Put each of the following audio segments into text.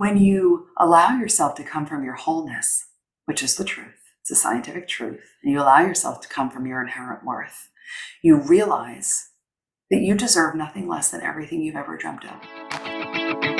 When you allow yourself to come from your wholeness, which is the truth, it's a scientific truth, and you allow yourself to come from your inherent worth, you realize that you deserve nothing less than everything you've ever dreamt of.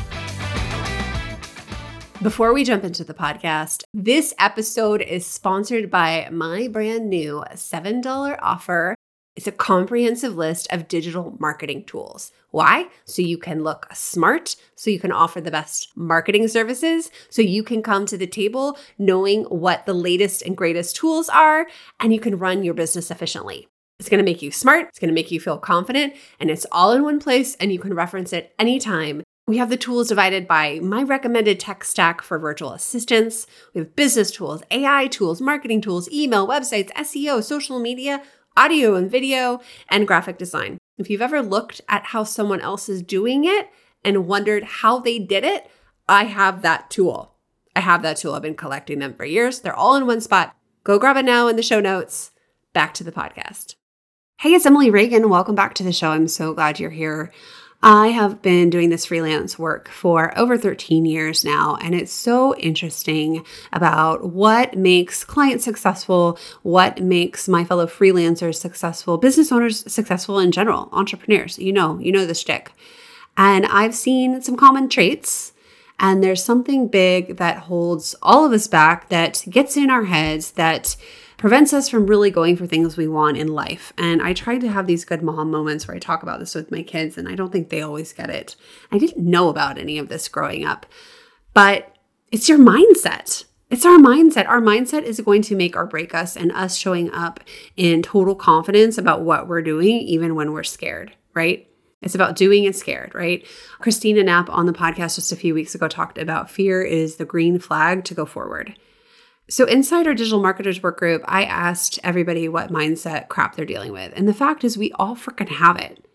Before we jump into the podcast, this episode is sponsored by my brand new $7 offer. It's a comprehensive list of digital marketing tools. Why? So you can look smart, so you can offer the best marketing services, so you can come to the table knowing what the latest and greatest tools are, and you can run your business efficiently. It's gonna make you smart, it's gonna make you feel confident, and it's all in one place, and you can reference it anytime we have the tools divided by my recommended tech stack for virtual assistants. We have business tools, AI tools, marketing tools, email, websites, SEO, social media, audio and video, and graphic design. If you've ever looked at how someone else is doing it and wondered how they did it, I have that tool. I have that tool. I've been collecting them for years. They're all in one spot. Go grab it now in the show notes. Back to the podcast. Hey, it's Emily Reagan. Welcome back to the show. I'm so glad you're here. I have been doing this freelance work for over 13 years now, and it's so interesting about what makes clients successful, what makes my fellow freelancers successful, business owners successful in general, entrepreneurs. You know, you know the shtick. And I've seen some common traits, and there's something big that holds all of us back that gets in our heads that prevents us from really going for things we want in life. And I try to have these good mom moments where I talk about this with my kids, and I don't think they always get it. I didn't know about any of this growing up, but it's your mindset. It's our mindset. Our mindset is going to make or break us, and us showing up in total confidence about what we're doing, even when we're scared, right? It's about doing it scared, right? Christina Knapp on the podcast just a few weeks ago talked about fear is the green flag to go forward. So, inside our digital marketers work group, I asked everybody what mindset crap they're dealing with. And the fact is, we all freaking have it.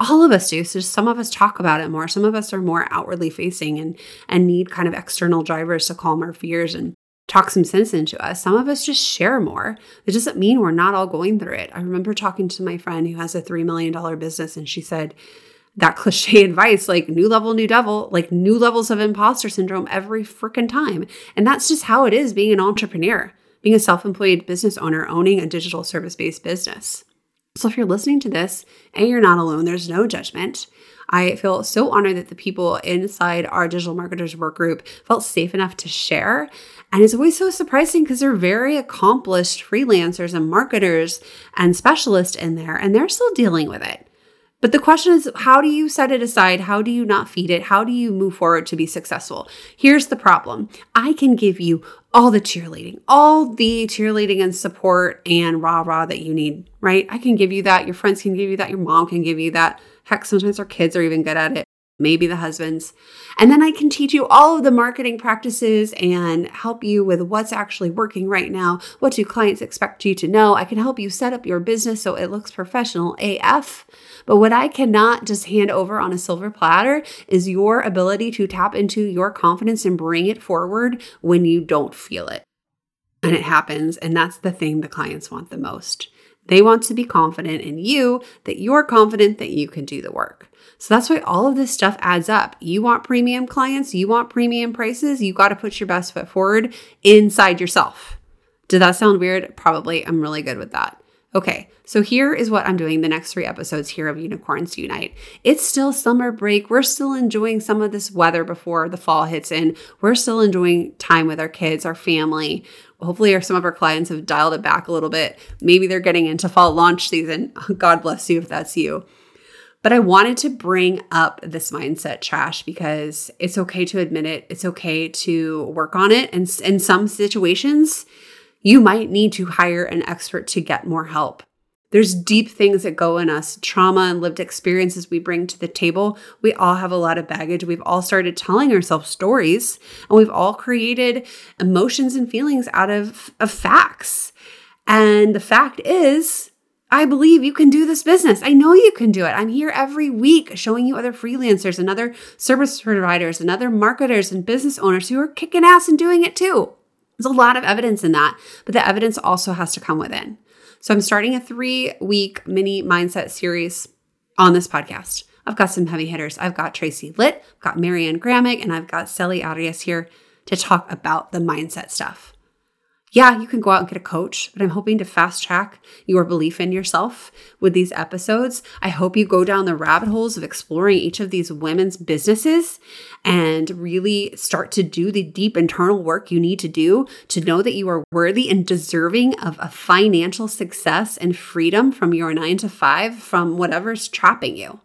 All of us do. So, some of us talk about it more. Some of us are more outwardly facing and, and need kind of external drivers to calm our fears and talk some sense into us. Some of us just share more. It doesn't mean we're not all going through it. I remember talking to my friend who has a $3 million business, and she said, that cliche advice like new level, new devil, like new levels of imposter syndrome every freaking time. And that's just how it is being an entrepreneur, being a self employed business owner, owning a digital service based business. So if you're listening to this and you're not alone, there's no judgment. I feel so honored that the people inside our digital marketers work group felt safe enough to share. And it's always so surprising because they're very accomplished freelancers and marketers and specialists in there, and they're still dealing with it. But the question is, how do you set it aside? How do you not feed it? How do you move forward to be successful? Here's the problem I can give you all the cheerleading, all the cheerleading and support and rah rah that you need, right? I can give you that. Your friends can give you that. Your mom can give you that. Heck, sometimes our kids are even good at it maybe the husbands. And then I can teach you all of the marketing practices and help you with what's actually working right now. What do clients expect you to know? I can help you set up your business so it looks professional AF. But what I cannot just hand over on a silver platter is your ability to tap into your confidence and bring it forward when you don't feel it. And it happens. And that's the thing the clients want the most. They want to be confident in you that you're confident that you can do the work. So that's why all of this stuff adds up. You want premium clients, you want premium prices, you got to put your best foot forward inside yourself. Did that sound weird? Probably. I'm really good with that. Okay, so here is what I'm doing the next three episodes here of Unicorns Unite. It's still summer break. We're still enjoying some of this weather before the fall hits in. We're still enjoying time with our kids, our family. Hopefully, some of our clients have dialed it back a little bit. Maybe they're getting into fall launch season. God bless you if that's you. But I wanted to bring up this mindset trash because it's okay to admit it. It's okay to work on it. And in some situations, you might need to hire an expert to get more help. There's deep things that go in us, trauma and lived experiences we bring to the table. We all have a lot of baggage. We've all started telling ourselves stories and we've all created emotions and feelings out of, of facts. And the fact is, I believe you can do this business. I know you can do it. I'm here every week showing you other freelancers and other service providers and other marketers and business owners who are kicking ass and doing it too. There's a lot of evidence in that, but the evidence also has to come within. So I'm starting a three week mini mindset series on this podcast. I've got some heavy hitters. I've got Tracy Litt, I've got Marianne Gramick, and I've got Sally Arias here to talk about the mindset stuff yeah, you can go out and get a coach, but I'm hoping to fast track your belief in yourself with these episodes. I hope you go down the rabbit holes of exploring each of these women's businesses and really start to do the deep internal work you need to do to know that you are worthy and deserving of a financial success and freedom from your nine to five, from whatever's trapping you.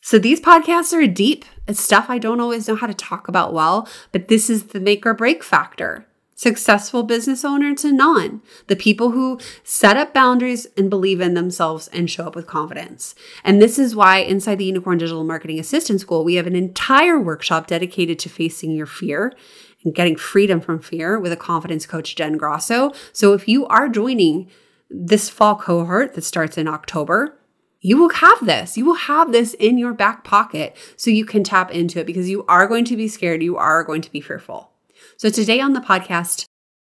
So these podcasts are deep. It's stuff I don't always know how to talk about well, but this is the make or break factor successful business owner to non, the people who set up boundaries and believe in themselves and show up with confidence. And this is why inside the Unicorn Digital Marketing Assistant School, we have an entire workshop dedicated to facing your fear and getting freedom from fear with a confidence coach, Jen Grosso. So if you are joining this fall cohort that starts in October, you will have this. You will have this in your back pocket so you can tap into it because you are going to be scared. You are going to be fearful. So today on the podcast,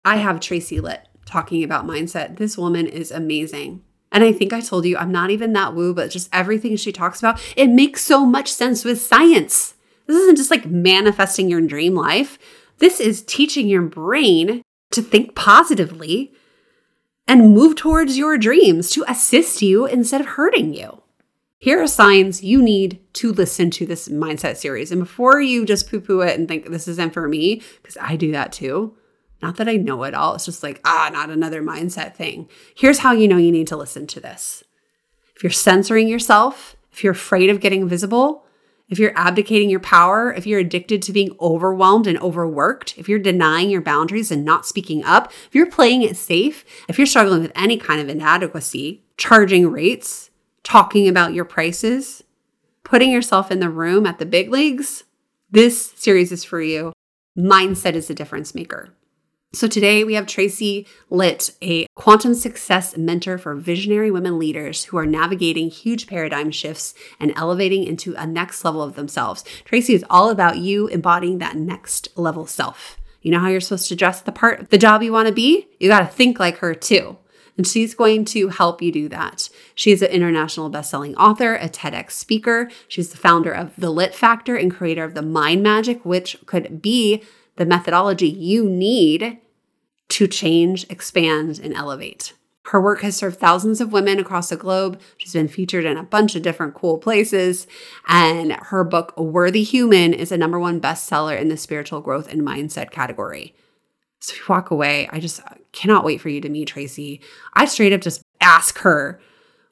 I have Tracy Litt talking about mindset. This woman is amazing. And I think I told you I'm not even that woo, but just everything she talks about, it makes so much sense with science. This isn't just like manifesting your dream life. This is teaching your brain to think positively and move towards your dreams to assist you instead of hurting you here are signs you need to listen to this mindset series. And before you just poo poo it and think this isn't for me, because I do that too. Not that I know it all, it's just like, ah, not another mindset thing. Here's how you know you need to listen to this. If you're censoring yourself, if you're afraid of getting visible, if you're abdicating your power, if you're addicted to being overwhelmed and overworked, if you're denying your boundaries and not speaking up, if you're playing it safe, if you're struggling with any kind of inadequacy, charging rates, talking about your prices, putting yourself in the room at the big leagues, this series is for you. Mindset is a difference maker. So today we have Tracy Litt, a quantum success mentor for visionary women leaders who are navigating huge paradigm shifts and elevating into a next level of themselves. Tracy is all about you embodying that next level self. You know how you're supposed to dress the part, the job you want to be? You got to think like her too. And she's going to help you do that. She's an international best-selling author, a TEDx speaker. She's the founder of The Litt Factor and creator of the Mind Magic, which could be the methodology you need to change, expand, and elevate. Her work has served thousands of women across the globe. She's been featured in a bunch of different cool places. And her book, Worthy Human, is a number one bestseller in the spiritual growth and mindset category. So you walk away, I just cannot wait for you to meet Tracy. I straight up just ask her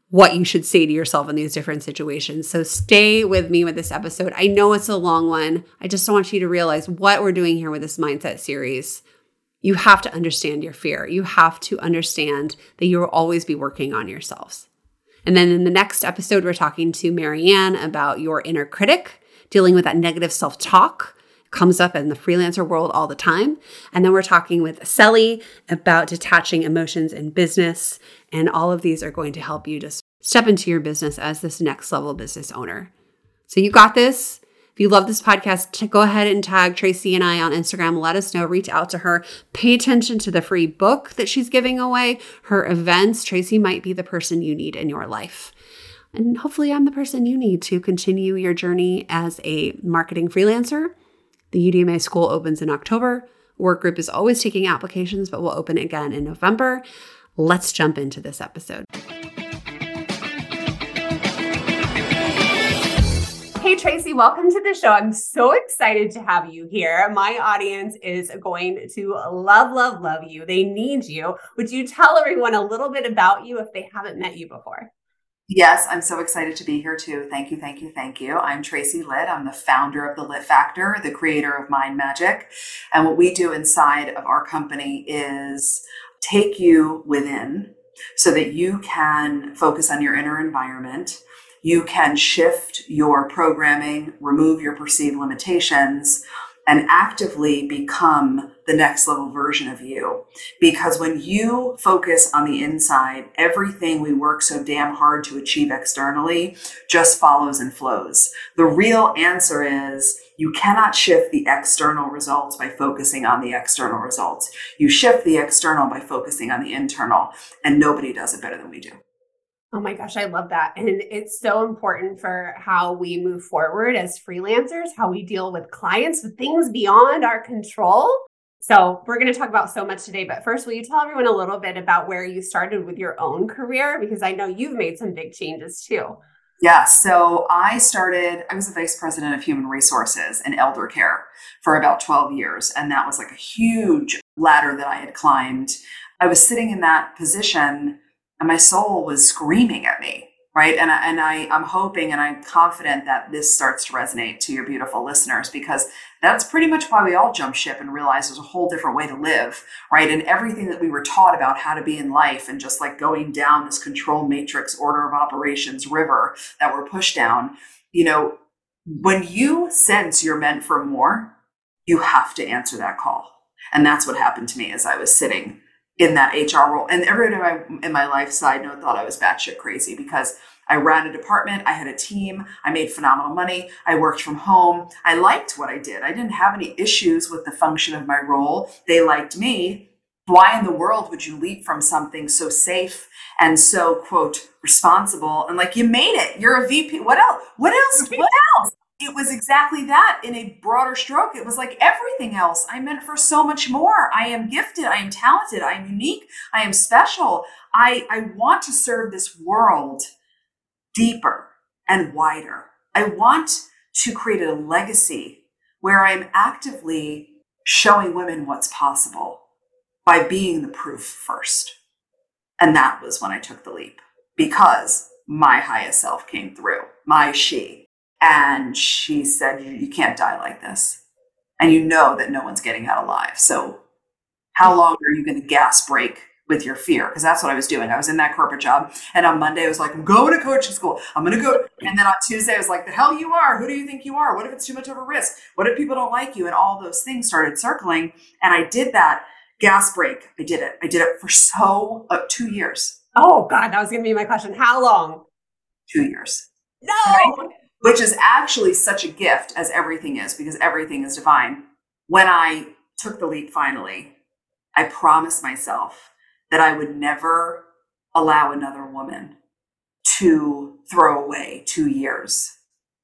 what you should say to yourself in these different situations. So stay with me with this episode. I know it's a long one. I just want you to realize what we're doing here with this mindset series. You have to understand your fear. You have to understand that you will always be working on yourselves. And then in the next episode, we're talking to Marianne about your inner critic, dealing with that negative self talk comes up in the freelancer world all the time. And then we're talking with Sally about detaching emotions in business. And all of these are going to help you just step into your business as this next level business owner. So you got this. If you love this podcast, go ahead and tag Tracy and I on Instagram. Let us know, reach out to her, pay attention to the free book that she's giving away, her events. Tracy might be the person you need in your life. And hopefully, I'm the person you need to continue your journey as a marketing freelancer the UDMA school opens in October. Work group is always taking applications, but will open again in November. Let's jump into this episode. Hey, Tracy, welcome to the show. I'm so excited to have you here. My audience is going to love, love, love you. They need you. Would you tell everyone a little bit about you if they haven't met you before? Yes, I'm so excited to be here too. Thank you, thank you, thank you. I'm Tracy Litt. I'm the founder of the Litt Factor, the creator of Mind Magic. And what we do inside of our company is take you within so that you can focus on your inner environment. You can shift your programming, remove your perceived limitations, and actively become the next level version of you. Because when you focus on the inside, everything we work so damn hard to achieve externally just follows and flows. The real answer is you cannot shift the external results by focusing on the external results. You shift the external by focusing on the internal, and nobody does it better than we do. Oh my gosh, I love that. And it's so important for how we move forward as freelancers, how we deal with clients, with things beyond our control. So, we're going to talk about so much today. But first, will you tell everyone a little bit about where you started with your own career? Because I know you've made some big changes too. Yeah, so I started, I was the vice president of human resources and elder care for about 12 years. And that was like a huge ladder that I had climbed. I was sitting in that position and my soul was screaming at me right? And I, and I I'm hoping and I'm confident that this starts to resonate to your beautiful listeners because that's pretty much why we all jump ship and realize there's a whole different way to live right? And everything that we were taught about how to be in life and just like going down this control matrix order of operations river that we're pushed down you know when you sense you're meant for more you have to answer that call. And that's what happened to me as I was sitting in that HR role. And everyone in my in my life, side note, thought I was batshit crazy because I ran a department, I had a team, I made phenomenal money, I worked from home, I liked what I did. I didn't have any issues with the function of my role. They liked me. Why in the world would you leap from something so safe and so quote responsible and like you made it? You're a VP. What else? What else? What else? It was exactly that in a broader stroke. It was like everything else. I meant for so much more. I am gifted. I am talented. I am unique. I am special. I, I want to serve this world deeper and wider. I want to create a legacy where I'm actively showing women what's possible by being the proof first. And that was when I took the leap because my highest self came through, my she and she said, you, you can't die like this. And you know that no one's getting out alive. So, how long are you going to gas brake with your fear? Because that's what I was doing. I was in that corporate job. And on Monday, I was like, I'm going to coaching school. I'm going to go. And then on Tuesday, I was like, the hell you are. Who do you think you are? What if it's too much of a risk? What if people don't like you? And all those things started circling. And I did that gas brake. I did it. I did it for so, uh, two years. Oh, God. That was going to be my question. How long? Two years. No. Which is actually such a gift as everything is because everything is divine. When I took the leap finally, I promised myself that I would never allow another woman to throw away two years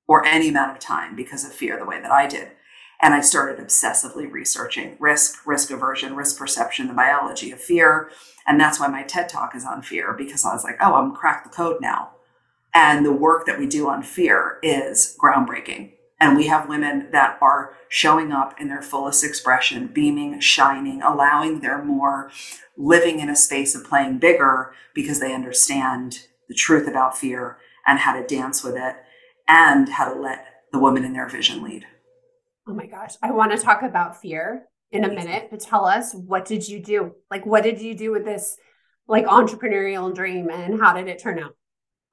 or any amount of time because of fear the way that I did. And I started obsessively researching risk, risk aversion, risk perception, the biology of fear. And that's why my TED talk is on fear because I was like, oh, I'm cracked the code now. And the work that we do on fear is groundbreaking. And we have women that are showing up in their fullest expression, beaming, shining, allowing their more, living in a space of playing bigger because they understand the truth about fear and how to dance with it and how to let the woman in their vision lead. Oh my gosh. I want to talk about fear in a minute, but tell us what did you do? Like, what did you do with this like entrepreneurial dream and how did it turn out?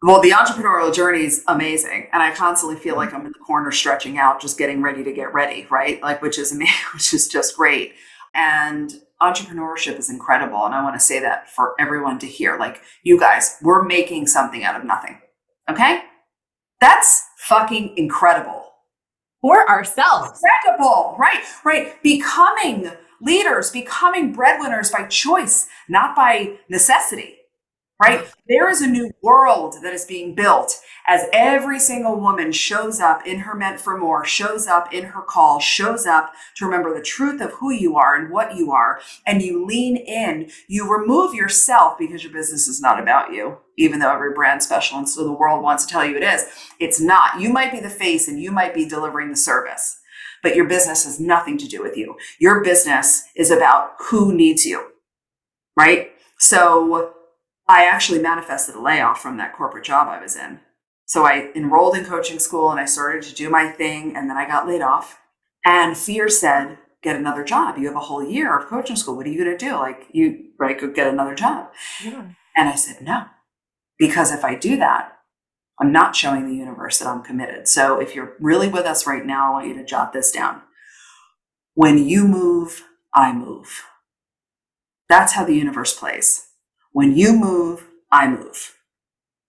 Well, the entrepreneurial journey is amazing, and I constantly feel like I'm in the corner stretching out, just getting ready to get ready, right? Like, which is amazing, which is just great. And entrepreneurship is incredible, and I want to say that for everyone to hear. Like, you guys, we're making something out of nothing. Okay, that's fucking incredible for ourselves. Incredible, right? Right. Becoming leaders, becoming breadwinners by choice, not by necessity right? There is a new world that is being built as every single woman shows up in her meant for more, shows up in her call, shows up to remember the truth of who you are and what you are. And you lean in, you remove yourself because your business is not about you, even though every brand special and so the world wants to tell you it is. It's not. You might be the face and you might be delivering the service, but your business has nothing to do with you. Your business is about who needs you, right? So I actually manifested a layoff from that corporate job I was in. So I enrolled in coaching school and I started to do my thing and then I got laid off. And fear said, get another job. You have a whole year of coaching school. What are you going to do? Like you, right? Go get another job. Yeah. And I said, no, because if I do that, I'm not showing the universe that I'm committed. So if you're really with us right now, I want you to jot this down. When you move, I move. That's how the universe plays. When you move, I move.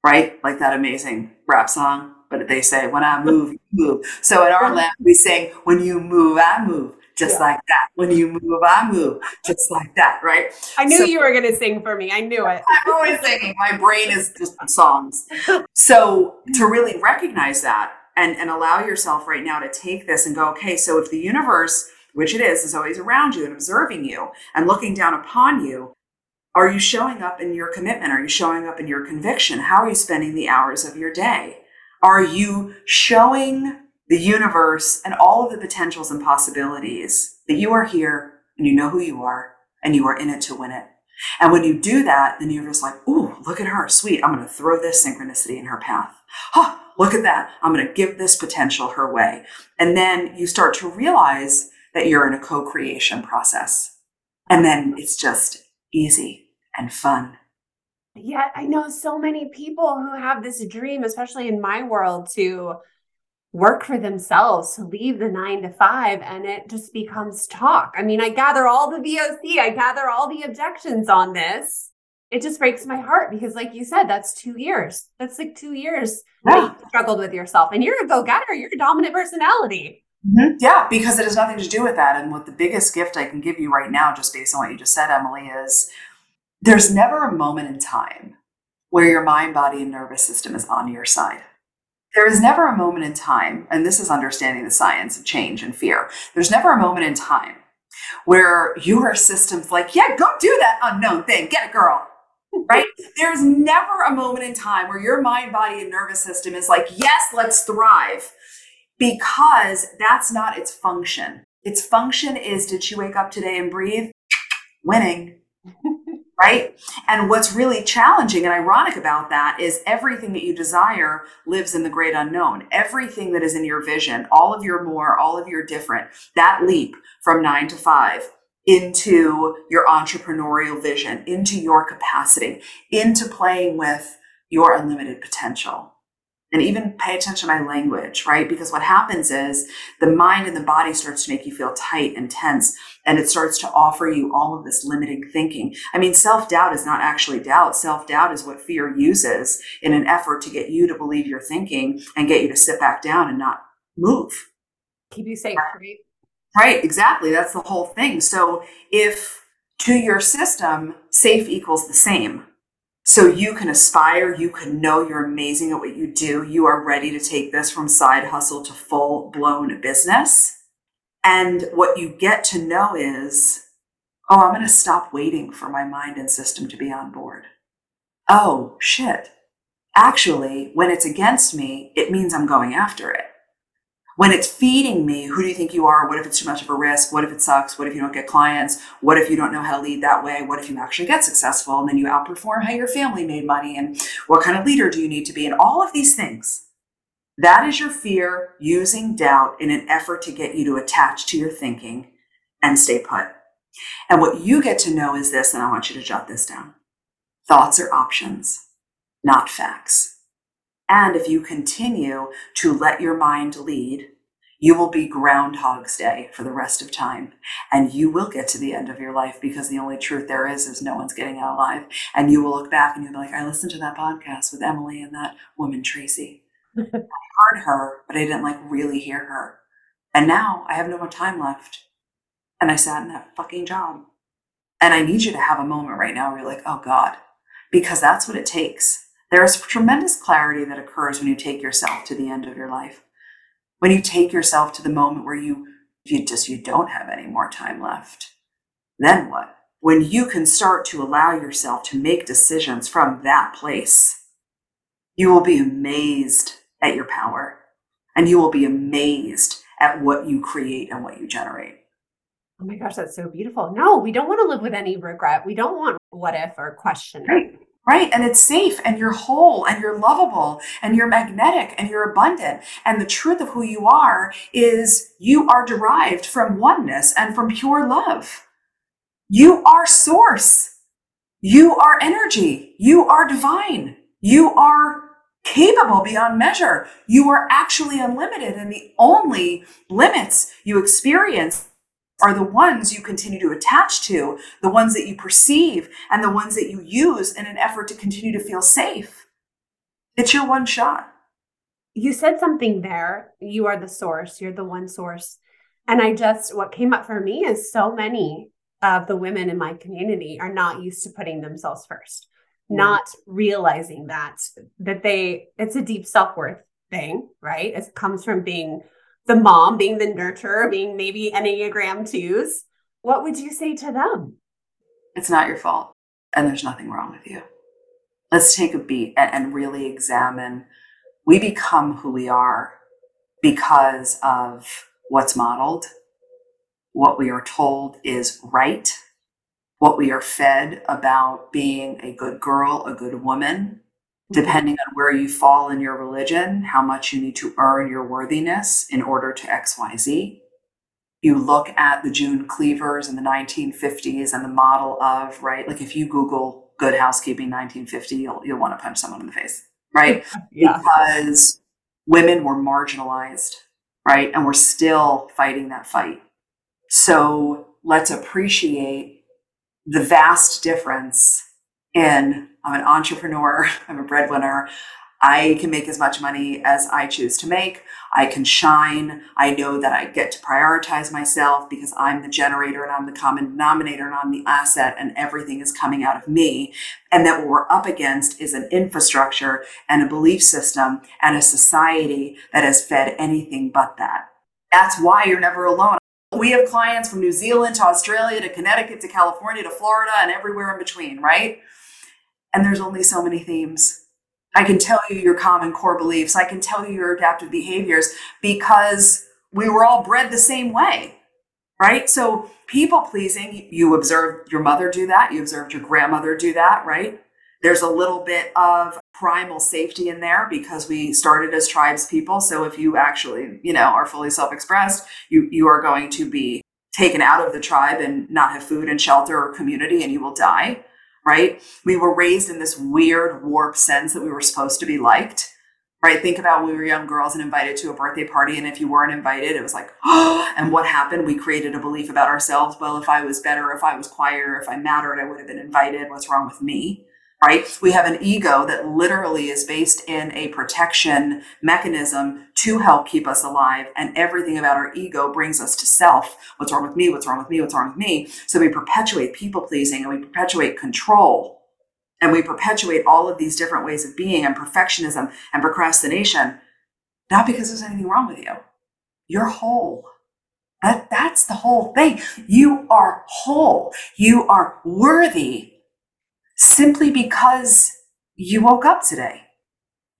Right? Like that amazing rap song. But they say, when I move, you move. So in our land, we sing, when you move, I move. Just yeah. like that. When you move, I move. Just like that, right? I knew so, you were going to sing for me. I knew it. I'm always singing. My brain is just songs. So to really recognize that and, and allow yourself right now to take this and go, okay, so if the universe, which it is, is always around you and observing you and looking down upon you, are you showing up in your commitment? Are you showing up in your conviction? How are you spending the hours of your day? Are you showing the universe and all of the potentials and possibilities that you are here and you know who you are and you are in it to win it? And when you do that, then you're just like, ooh, look at her. Sweet. I'm going to throw this synchronicity in her path. Oh, look at that. I'm going to give this potential her way. And then you start to realize that you're in a co creation process. And then it's just easy and fun Yet I know so many people who have this dream, especially in my world, to work for themselves, to leave the nine to five, and it just becomes talk. I mean, I gather all the VOC, I gather all the objections on this. It just breaks my heart because, like you said, that's two years. That's like two years yeah. you struggled with yourself. And you're a go getter, you're a dominant personality. Mm-hmm. Yeah, because it has nothing to do with that. And what the biggest gift I can give you right now, just based on what you just said, Emily, is there's never a moment in time where your mind, body, and nervous system is on your side. There is never a moment in time, and this is understanding the science of change and fear. There's never a moment in time where your system's like, yeah, go do that unknown thing, get a girl. Right? There's never a moment in time where your mind, body, and nervous system is like, yes, let's thrive, because that's not its function. Its function is did she wake up today and breathe? Winning right? And what's really challenging and ironic about that is everything that you desire lives in the great unknown. Everything that is in your vision, all of your more, all of your different, that leap from nine to five into your entrepreneurial vision, into your capacity, into playing with your unlimited potential and even pay attention to my language, right? Because what happens is the mind and the body starts to make you feel tight and tense, and it starts to offer you all of this limiting thinking. I mean, self doubt is not actually doubt. Self doubt is what fear uses in an effort to get you to believe you're thinking and get you to sit back down and not move. Keep you safe, right? Right, exactly. That's the whole thing. So if to your system, safe equals the same, so you can aspire, you can know you're amazing at what you do. You are ready to take this from side hustle to full blown business. And what you get to know is, oh, I'm going to stop waiting for my mind and system to be on board. Oh, shit. Actually, when it's against me, it means I'm going after it when it's feeding me, who do you think you are? What if it's too much of a risk? What if it sucks? What if you don't get clients? What if you don't know how to lead that way? What if you actually get successful and then you outperform how your family made money? And what kind of leader do you need to be? And all of these things. That is your fear using doubt in an effort to get you to attach to your thinking and stay put. And what you get to know is this, and I want you to jot this down. Thoughts are options, not facts. And if you continue to let your mind lead, you will be Groundhog's Day for the rest of time. And you will get to the end of your life because the only truth there is is no one's getting out alive. And you will look back and you'll be like, I listened to that podcast with Emily and that woman, Tracy. I heard her, but I didn't like really hear her. And now I have no more time left. And I sat in that fucking job. And I need you to have a moment right now where you're like, oh God, because that's what it takes there is tremendous clarity that occurs when you take yourself to the end of your life. When you take yourself to the moment where you, you just you don't have any more time left. Then what? When you can start to allow yourself to make decisions from that place, you will be amazed at your power and you will be amazed at what you create and what you generate. Oh my gosh, that's so beautiful. No, we don't want to live with any regret. We don't want what if or question. Right right? And it's safe and you're whole and you're lovable and you're magnetic and you're abundant. And the truth of who you are is you are derived from oneness and from pure love. You are source. You are energy. You are divine. You are capable beyond measure. You are actually unlimited. And the only limits you experience are the ones you continue to attach to, the ones that you perceive, and the ones that you use in an effort to continue to feel safe. It's your one shot. You said something there. You are the source, you're the one source. And I just, what came up for me is so many of the women in my community are not used to putting themselves first. Not realizing that, that they, it's a deep self worth thing, right? It comes from being the mom, being the nurturer, being maybe Enneagram twos. What would you say to them? It's not your fault, and there's nothing wrong with you. Let's take a beat and, and really examine. We become who we are because of what's modeled, what we are told is right, what we are fed about being a good girl, a good woman, mm-hmm. depending on where you fall in your religion, how much you need to earn your worthiness in order to XYZ. You look at the June Cleavers in the 1950s and the model of, right? Like if you Google good housekeeping 1950, you'll, you'll want to punch someone in the face, right? yeah. Because women were marginalized, right? And we're still fighting that fight. So let's appreciate the vast difference in I'm an entrepreneur, I'm a breadwinner. I can make as much money as I choose to make. I can shine. I know that I get to prioritize myself because I'm the generator and I'm the common denominator and I'm the asset and everything is coming out of me. And that what we're up against is an infrastructure and a belief system and a society that has fed anything but that. That's why you're never alone. We have clients from New Zealand to Australia to Connecticut to California to Florida and everywhere in between, right? And there's only so many themes. I can tell you your common core beliefs. I can tell you your adaptive behaviors because we were all bred the same way, right? So, people pleasing, you observed your mother do that, you observed your grandmother do that, right? There's a little bit of primal safety in there because we started as tribes people. So if you actually, you know, are fully self-expressed, you you are going to be taken out of the tribe and not have food and shelter or community and you will die right? We were raised in this weird warp sense that we were supposed to be liked, right? Think about when we were young girls and invited to a birthday party. And if you weren't invited, it was like, oh, and what happened? We created a belief about ourselves. Well, if I was better, if I was quieter, if I mattered, I would have been invited. What's wrong with me? Right? We have an ego that literally is based in a protection mechanism to help keep us alive. And everything about our ego brings us to self. What's wrong with me? What's wrong with me? What's wrong with me? So we perpetuate people pleasing and we perpetuate control. And we perpetuate all of these different ways of being and perfectionism and procrastination, not because there's anything wrong with you. You're whole. That, that's the whole thing. You are whole. You are worthy simply because you woke up today.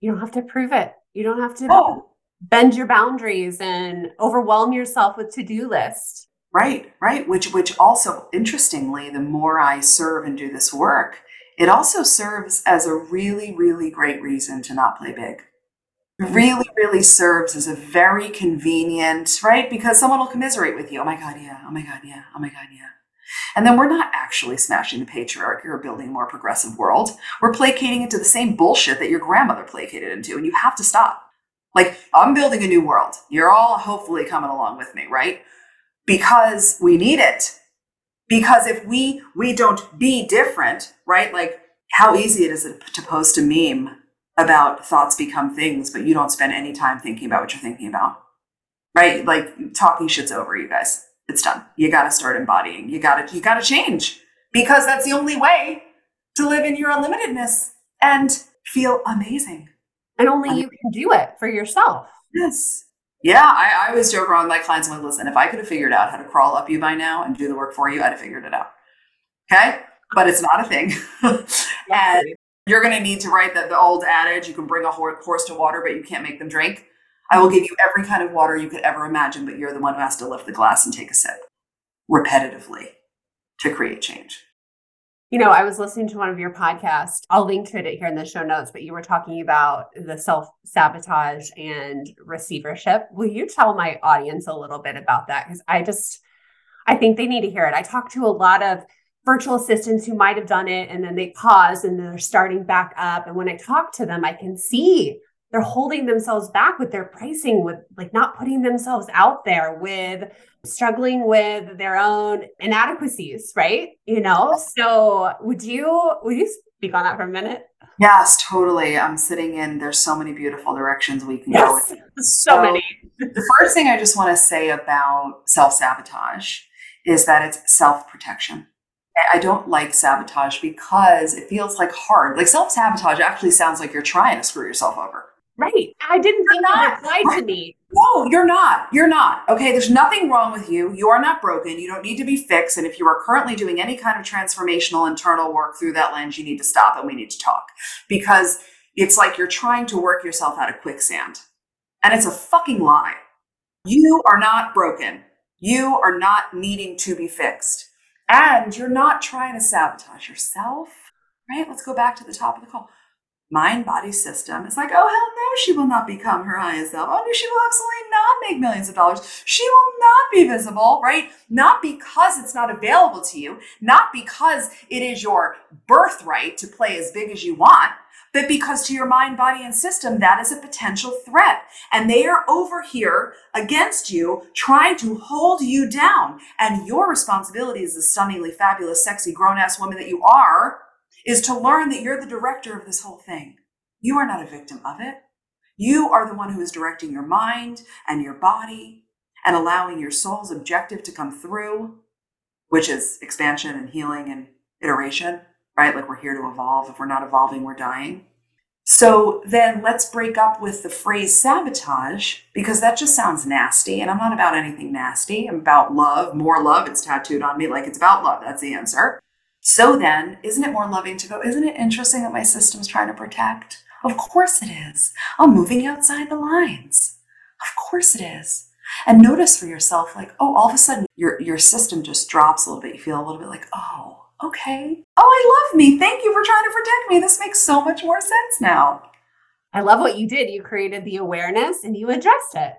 You don't have to prove it. You don't have to oh. bend your boundaries and overwhelm yourself with to-do lists. Right, right. Which which also interestingly, the more I serve and do this work, it also serves as a really, really great reason to not play big. Mm-hmm. Really, really serves as a very convenient, right? Because someone will commiserate with you. Oh my God, yeah. Oh my God, yeah. Oh my God, yeah. And then we're not actually smashing the patriarchy or building a more progressive world. We're placating into the same bullshit that your grandmother placated into, and you have to stop. Like, I'm building a new world. You're all hopefully coming along with me, right? Because we need it. Because if we we don't be different, right? Like how easy it is to post a meme about thoughts become things, but you don't spend any time thinking about what you're thinking about. Right? Like talking shit's over, you guys it's done. You got to start embodying. You got to you got to change because that's the only way to live in your unlimitedness and feel amazing. And only you can do it for yourself. Yes. Yeah, I, I always joke around with my clients. I'm like, listen, if I could have figured out how to crawl up you by now and do the work for you, I'd have figured it out. Okay, but it's not a thing. and you're going to need to write that the old adage: you can bring a horse to water, but you can't make them drink. I will give you every kind of water you could ever imagine, but you're the one who has to lift the glass and take a sip repetitively to create change. You know, I was listening to one of your podcasts. I'll link to it here in the show notes, but you were talking about the self sabotage and receivership. Will you tell my audience a little bit about that? Because I just, I think they need to hear it. I talk to a lot of virtual assistants who might have done it and then they pause and they're starting back up. And when I talk to them, I can see they're holding themselves back with their pricing, with like not putting themselves out there, with struggling with their own inadequacies, right? You know, so would you would you speak on that for a minute? Yes, totally. I'm sitting in. There's so many beautiful directions we can yes, go. So, so many. the first thing I just want to say about self sabotage is that it's self protection. I don't like sabotage because it feels like hard. Like self sabotage actually sounds like you're trying to screw yourself over. Right. I didn't think that applied to me. No, you're not. You're not. Okay. There's nothing wrong with you. You are not broken. You don't need to be fixed. And if you are currently doing any kind of transformational internal work through that lens, you need to stop and we need to talk because it's like you're trying to work yourself out of quicksand. And it's a fucking lie. You are not broken. You are not needing to be fixed. And you're not trying to sabotage yourself, right? Let's go back to the top of the call mind body system is like, oh, hell no, she will not become her highest self. Oh, no, she will absolutely not make millions of dollars. She will not be visible, right? Not because it's not available to you, not because it is your birthright to play as big as you want, but because to your mind, body, and system, that is a potential threat. And they are over here against you, trying to hold you down. And your responsibility as the stunningly fabulous, sexy, grown ass woman that you are is to learn that you're the director of this whole thing. You are not a victim of it. You are the one who is directing your mind and your body and allowing your soul's objective to come through, which is expansion and healing and iteration, right? Like we're here to evolve. If we're not evolving, we're dying. So then let's break up with the phrase sabotage because that just sounds nasty. And I'm not about anything nasty. I'm about love, more love. It's tattooed on me like it's about love. That's the answer. So then, isn't it more loving to go, isn't it interesting that my system's trying to protect? Of course it is. I'm moving outside the lines. Of course it is. And notice for yourself, like, oh, all of a sudden your, your system just drops a little bit. You feel a little bit like, oh, okay. Oh, I love me. Thank you for trying to protect me. This makes so much more sense now. I love what you did. You created the awareness and you addressed it.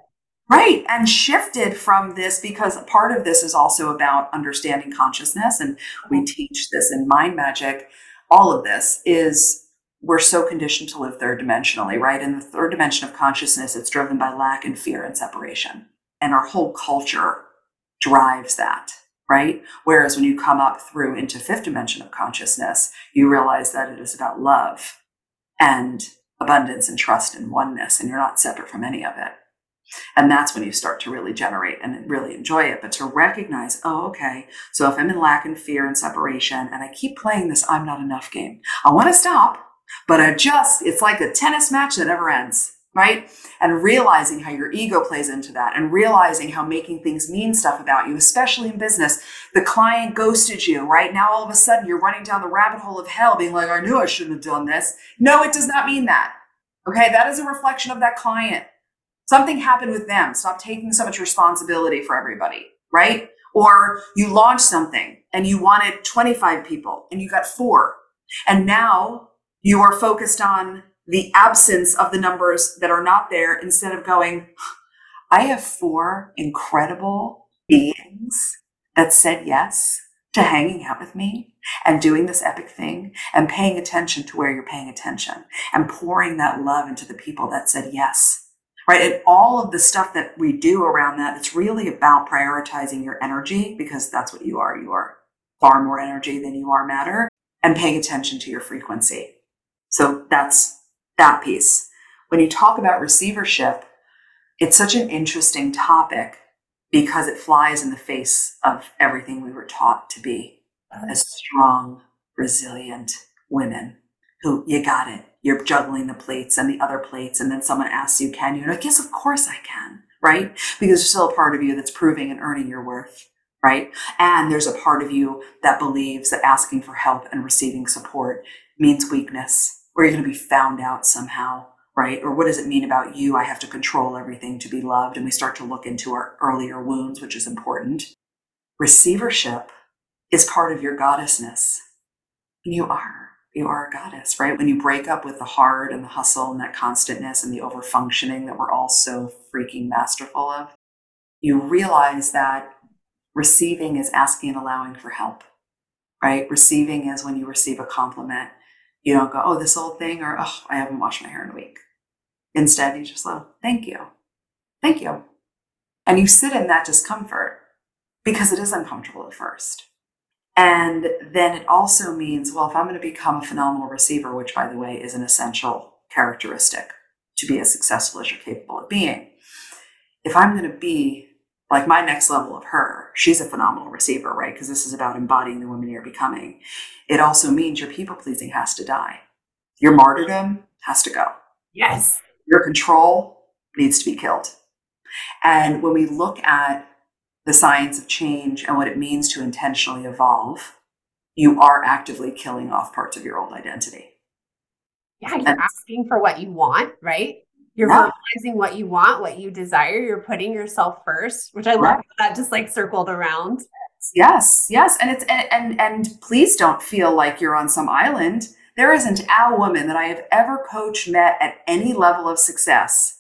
Right. And shifted from this because part of this is also about understanding consciousness. And we mm-hmm. teach this in mind magic. All of this is we're so conditioned to live third dimensionally, right? In the third dimension of consciousness, it's driven by lack and fear and separation. And our whole culture drives that, right? Whereas when you come up through into fifth dimension of consciousness, you realize that it is about love and abundance and trust and oneness, and you're not separate from any of it. And that's when you start to really generate and really enjoy it. But to recognize, oh, okay, so if I'm in lack and fear and separation and I keep playing this I'm not enough game, I want to stop, but I just, it's like a tennis match that never ends. Right? And realizing how your ego plays into that and realizing how making things mean stuff about you, especially in business. The client ghosted you, right? Now all of a sudden you're running down the rabbit hole of hell being like, I knew I shouldn't have done this. No, it does not mean that. Okay. That is a reflection of that client. Something happened with them. Stop taking so much responsibility for everybody, right? Or you launched something and you wanted 25 people and you got four. And now you are focused on the absence of the numbers that are not there instead of going, I have four incredible beings that said yes to hanging out with me and doing this epic thing and paying attention to where you're paying attention and pouring that love into the people that said yes right? And all of the stuff that we do around that, it's really about prioritizing your energy because that's what you are. You are far more energy than you are matter and paying attention to your frequency. So that's that piece. When you talk about receivership, it's such an interesting topic because it flies in the face of everything we were taught to be as strong, resilient women who you got it you're juggling the plates and the other plates, and then someone asks you, Can you? And like, Yes, of course I can, right? Because there's still a part of you that's proving and earning your worth, right? And there's a part of you that believes that asking for help and receiving support means weakness, or you're going to be found out somehow, right? Or what does it mean about you? I have to control everything to be loved. And we start to look into our earlier wounds, which is important. Receivership is part of your goddessness. You are you are a goddess, right? When you break up with the hard and the hustle and that constantness and the over functioning that we're all so freaking masterful of, you realize that receiving is asking and allowing for help, right? Receiving is when you receive a compliment. You don't go, oh, this old thing, or oh, I haven't washed my hair in a week. Instead, you just go, thank you. Thank you. And you sit in that discomfort because it is uncomfortable at first. And then it also means, well, if I'm going to become a phenomenal receiver, which by the way is an essential characteristic to be as successful as you're capable of being, if I'm going to be like my next level of her, she's a phenomenal receiver, right? Because this is about embodying the woman you're becoming. It also means your people pleasing has to die. Your martyrdom has to go. Yes. Your control needs to be killed. And when we look at the science of change and what it means to intentionally evolve, you are actively killing off parts of your old identity. Yeah, you're and, asking for what you want, right? You're yeah. verbalizing what you want, what you desire. You're putting yourself first, which I love that just like circled around. Yes, yes. And it's and, and and please don't feel like you're on some island. There isn't a woman that I have ever coached, met at any level of success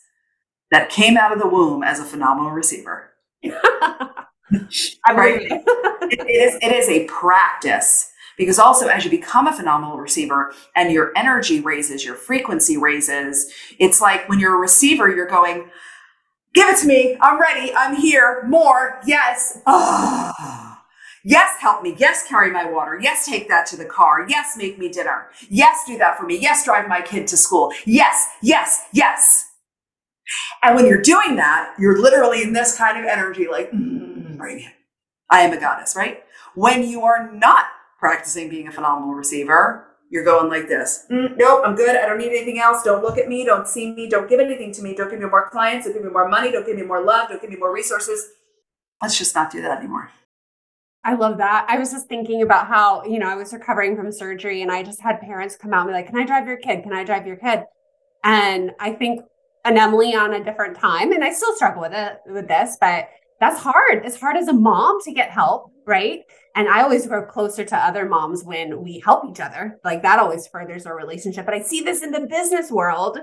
that came out of the womb as a phenomenal receiver. right? it, it, is, it is a practice because also as you become a phenomenal receiver and your energy raises, your frequency raises, it's like when you're a receiver, you're going, give it to me. I'm ready. I'm here. More. Yes. Oh. Yes, help me. Yes, carry my water. Yes, take that to the car. Yes, make me dinner. Yes, do that for me. Yes, drive my kid to school. Yes, yes, yes. And when you're doing that, you're literally in this kind of energy, like, mm, bring it. I am a goddess, right? When you are not practicing being a phenomenal receiver, you're going like this. Mm, nope, I'm good. I don't need anything else. Don't look at me. Don't see me. Don't give anything to me. Don't give me more clients. Don't give me more money. Don't give me more love. Don't give me more resources. Let's just not do that anymore. I love that. I was just thinking about how, you know, I was recovering from surgery and I just had parents come out and be like, Can I drive your kid? Can I drive your kid? And I think Emily on a different time. And I still struggle with it with this, but that's hard. It's hard as a mom to get help, right? And I always grow closer to other moms when we help each other. Like that always furthers our relationship. But I see this in the business world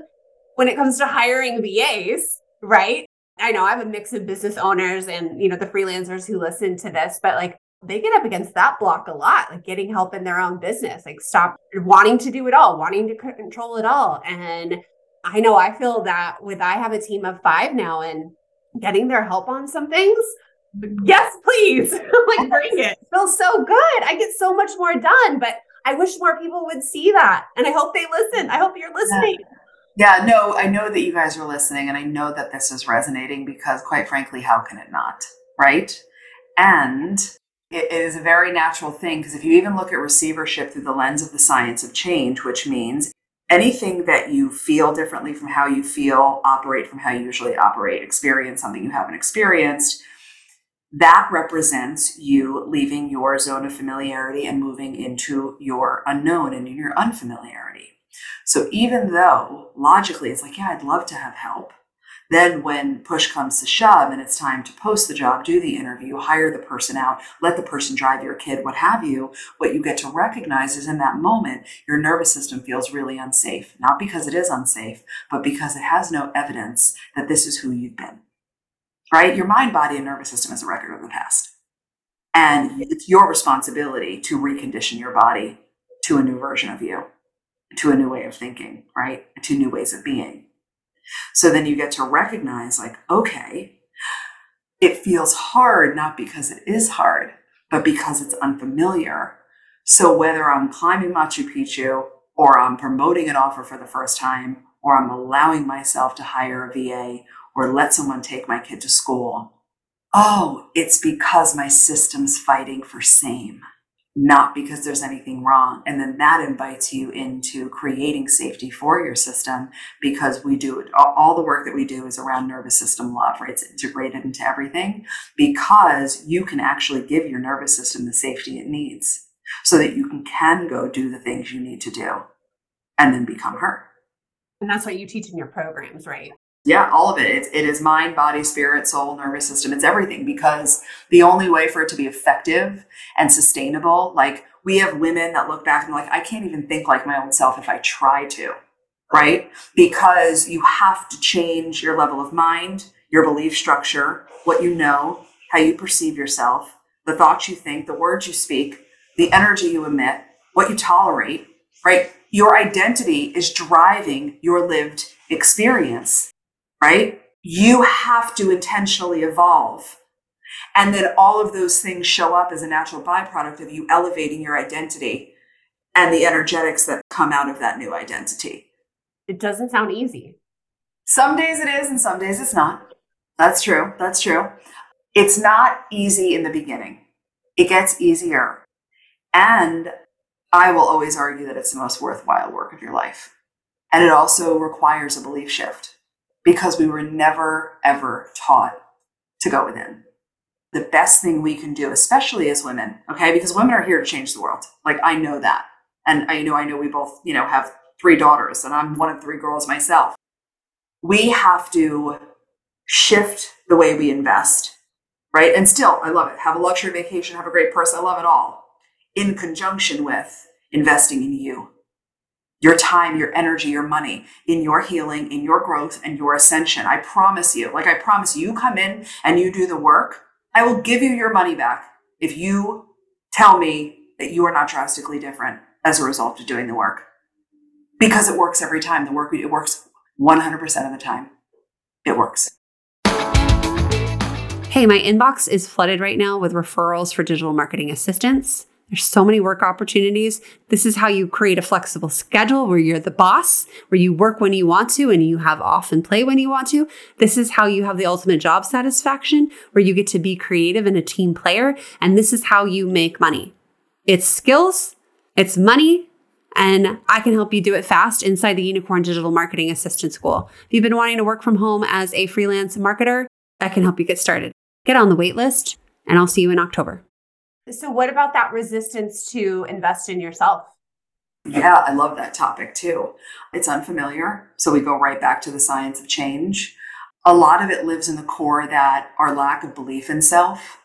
when it comes to hiring VAs, right? I know I have a mix of business owners and, you know, the freelancers who listen to this, but like they get up against that block a lot, like getting help in their own business, like stop wanting to do it all, wanting to control it all. And I know I feel that with I have a team of five now and getting their help on some things. Yes, please. like bring it. it. Feels so good. I get so much more done, but I wish more people would see that. And I hope they listen. I hope you're listening. Yeah. yeah, no, I know that you guys are listening and I know that this is resonating because quite frankly, how can it not? Right? And it is a very natural thing because if you even look at receivership through the lens of the science of change, which means anything that you feel differently from how you feel, operate from how you usually operate, experience something you haven't experienced, that represents you leaving your zone of familiarity and moving into your unknown and your unfamiliarity. So even though logically it's like, yeah, I'd love to have help, then, when push comes to shove and it's time to post the job, do the interview, hire the person out, let the person drive your kid, what have you, what you get to recognize is in that moment, your nervous system feels really unsafe. Not because it is unsafe, but because it has no evidence that this is who you've been. Right? Your mind, body, and nervous system is a record of the past. And it's your responsibility to recondition your body to a new version of you, to a new way of thinking, right? To new ways of being. So then you get to recognize, like, okay, it feels hard, not because it is hard, but because it's unfamiliar. So whether I'm climbing Machu Picchu or I'm promoting an offer for the first time, or I'm allowing myself to hire a VA or let someone take my kid to school, oh, it's because my system's fighting for same not because there's anything wrong. And then that invites you into creating safety for your system because we do. All the work that we do is around nervous system love, right? It's integrated into everything because you can actually give your nervous system the safety it needs so that you can, can go do the things you need to do and then become her. And that's what you teach in your programs, right? Yeah, all of it. It's, it is mind, body, spirit, soul, nervous system. It's everything because the only way for it to be effective and sustainable, like we have women that look back and like, I can't even think like my own self if I try to, right? Because you have to change your level of mind, your belief structure, what you know, how you perceive yourself, the thoughts you think, the words you speak, the energy you emit, what you tolerate, right? your identity is driving your lived experience, right? You have to intentionally evolve. And then all of those things show up as a natural byproduct of you elevating your identity and the energetics that come out of that new identity. It doesn't sound easy. Some days it is, and some days it's not. That's true. That's true. It's not easy in the beginning, it gets easier. And I will always argue that it's the most worthwhile work of your life. And it also requires a belief shift because we were never, ever taught to go within. The best thing we can do, especially as women, okay, because women are here to change the world. Like, I know that. And I know, I know we both, you know, have three daughters, and I'm one of three girls myself. We have to shift the way we invest, right? And still, I love it. Have a luxury vacation, have a great purse. I love it all in conjunction with investing in you. Your time, your energy, your money in your healing, in your growth, and your ascension. I promise you, like I promise you, come in and you do the work, I will give you your money back if you tell me that you are not drastically different as a result of doing the work. Because it works every time. The work, it works 100% of the time. It works. Hey, my inbox is flooded right now with referrals for digital marketing assistants. There's so many work opportunities. This is how you create a flexible schedule where you're the boss, where you work when you want to and you have off and play when you want to. This is how you have the ultimate job satisfaction, where you get to be creative and a team player. And this is how you make money. It's skills, it's money, and I can help you do it fast inside the Unicorn Digital Marketing Assistant School. If you've been wanting to work from home as a freelance marketer, I can help you get started. Get on the wait list, and I'll see you in October. So, what about that resistance to invest in yourself? Yeah, I love that topic too. It's unfamiliar. So, we go right back to the science of change. A lot of it lives in the core that our lack of belief in self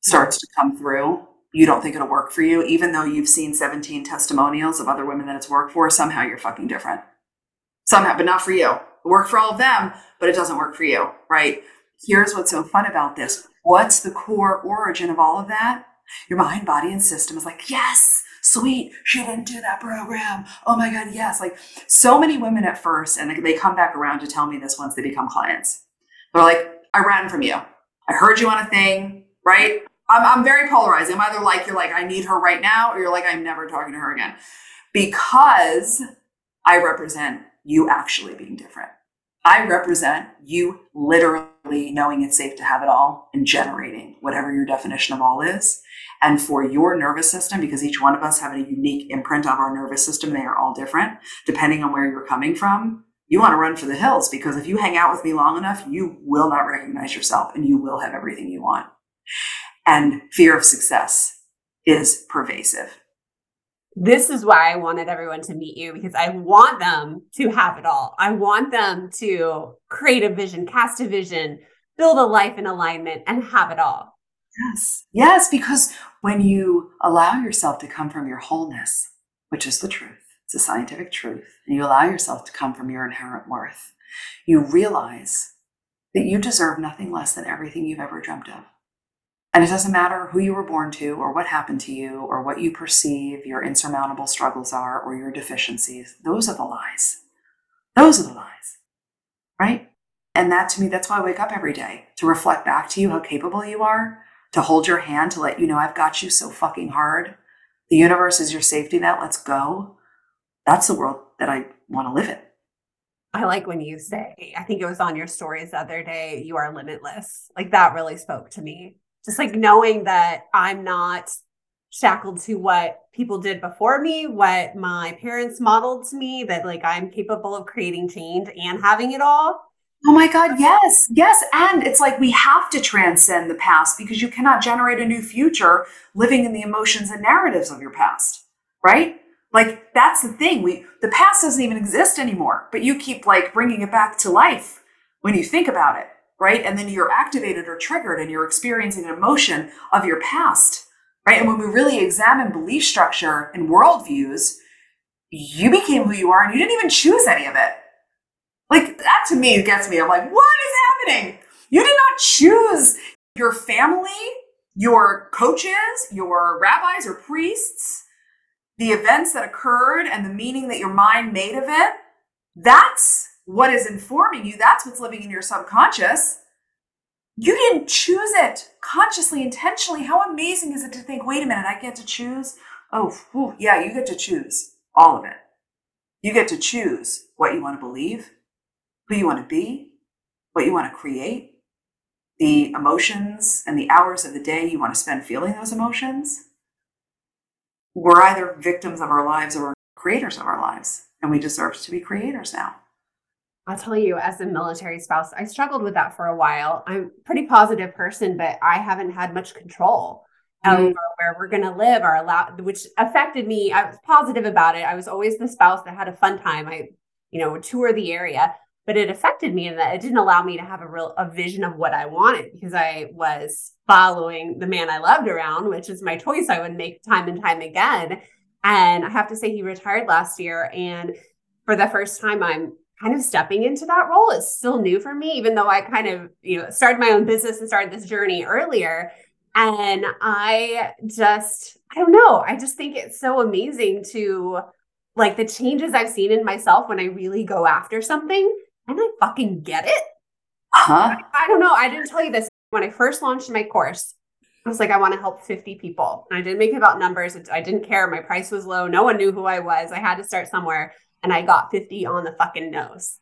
starts to come through. You don't think it'll work for you, even though you've seen 17 testimonials of other women that it's worked for. Somehow you're fucking different. Somehow, but not for you. It worked for all of them, but it doesn't work for you, right? Here's what's so fun about this. What's the core origin of all of that? Your mind, body, and system is like, yes, sweet, she didn't do that program. Oh my God, yes. Like so many women at first, and they come back around to tell me this once they become clients. They're like, I ran from you. I heard you on a thing, right? I'm, I'm very polarized. I'm either like, you're like, I need her right now, or you're like, I'm never talking to her again. Because I represent you actually being different. I represent you literally knowing it's safe to have it all and generating whatever your definition of all is. And for your nervous system, because each one of us have a unique imprint of our nervous system, they are all different depending on where you're coming from. You want to run for the hills because if you hang out with me long enough, you will not recognize yourself and you will have everything you want. And fear of success is pervasive this is why I wanted everyone to meet you because I want them to have it all. I want them to create a vision, cast a vision, build a life in alignment, and have it all. Yes. Yes, because when you allow yourself to come from your wholeness, which is the truth, it's a scientific truth, and you allow yourself to come from your inherent worth, you realize that you deserve nothing less than everything you've ever dreamt of. And it doesn't matter who you were born to, or what happened to you, or what you perceive your insurmountable struggles are, or your deficiencies. Those are the lies. Those are the lies. Right? And that to me, that's why I wake up every day to reflect back to you how capable you are, to hold your hand, to let you know I've got you so fucking hard. The universe is your safety net. Let's go. That's the world that I want to live in. I like when you say, I think it was on your stories the other day, you are limitless. Like that really spoke to me just like knowing that I'm not shackled to what people did before me, what my parents modeled to me, that like I'm capable of creating change and having it all. Oh my God, yes, yes. And it's like we have to transcend the past because you cannot generate a new future living in the emotions and narratives of your past, right? Like that's the thing. We the past doesn't even exist anymore, but you keep like bringing it back to life when you think about it right? And then you're activated or triggered and you're experiencing an emotion of your past, right? And when we really examine belief structure and worldviews, you became who you are and you didn't even choose any of it. Like that to me gets me. I'm like, what is happening? You did not choose your family, your coaches, your rabbis or priests. the events that occurred and the meaning that your mind made of it, that's what is informing you. That's what's living in your subconscious. You didn't choose it consciously, intentionally. How amazing is it to think, wait a minute, I get to choose? Oh, whew, yeah, you get to choose all of it. You get to choose what you want to believe, who you want to be, what you want to create, the emotions and the hours of the day you want to spend feeling those emotions. We're either victims of our lives or creators of our lives, and we deserve to be creators now. I'll tell you, as a military spouse, I struggled with that for a while. I'm a pretty positive person, but I haven't had much control mm-hmm. over where we're going to live or allow, which affected me. I was positive about it. I was always the spouse that had a fun time. I, you know, would tour the area, but it affected me in that it didn't allow me to have a real a vision of what I wanted because I was following the man I loved around, which is my choice I would make time and time again. And I have to say, he retired last year, and for the first time, I'm kind of stepping into that role It's still new for me, even though I kind of, you know, started my own business and started this journey earlier. And I just, I don't know, I just think it's so amazing to like the changes I've seen in myself when I really go after something and I fucking get it. Huh? I, I don't know. I didn't tell you this when I first launched my course. I was like, I want to help 50 people. And I didn't make it about numbers. I didn't care. My price was low. No one knew who I was. I had to start somewhere and I got 50 on the fucking nose.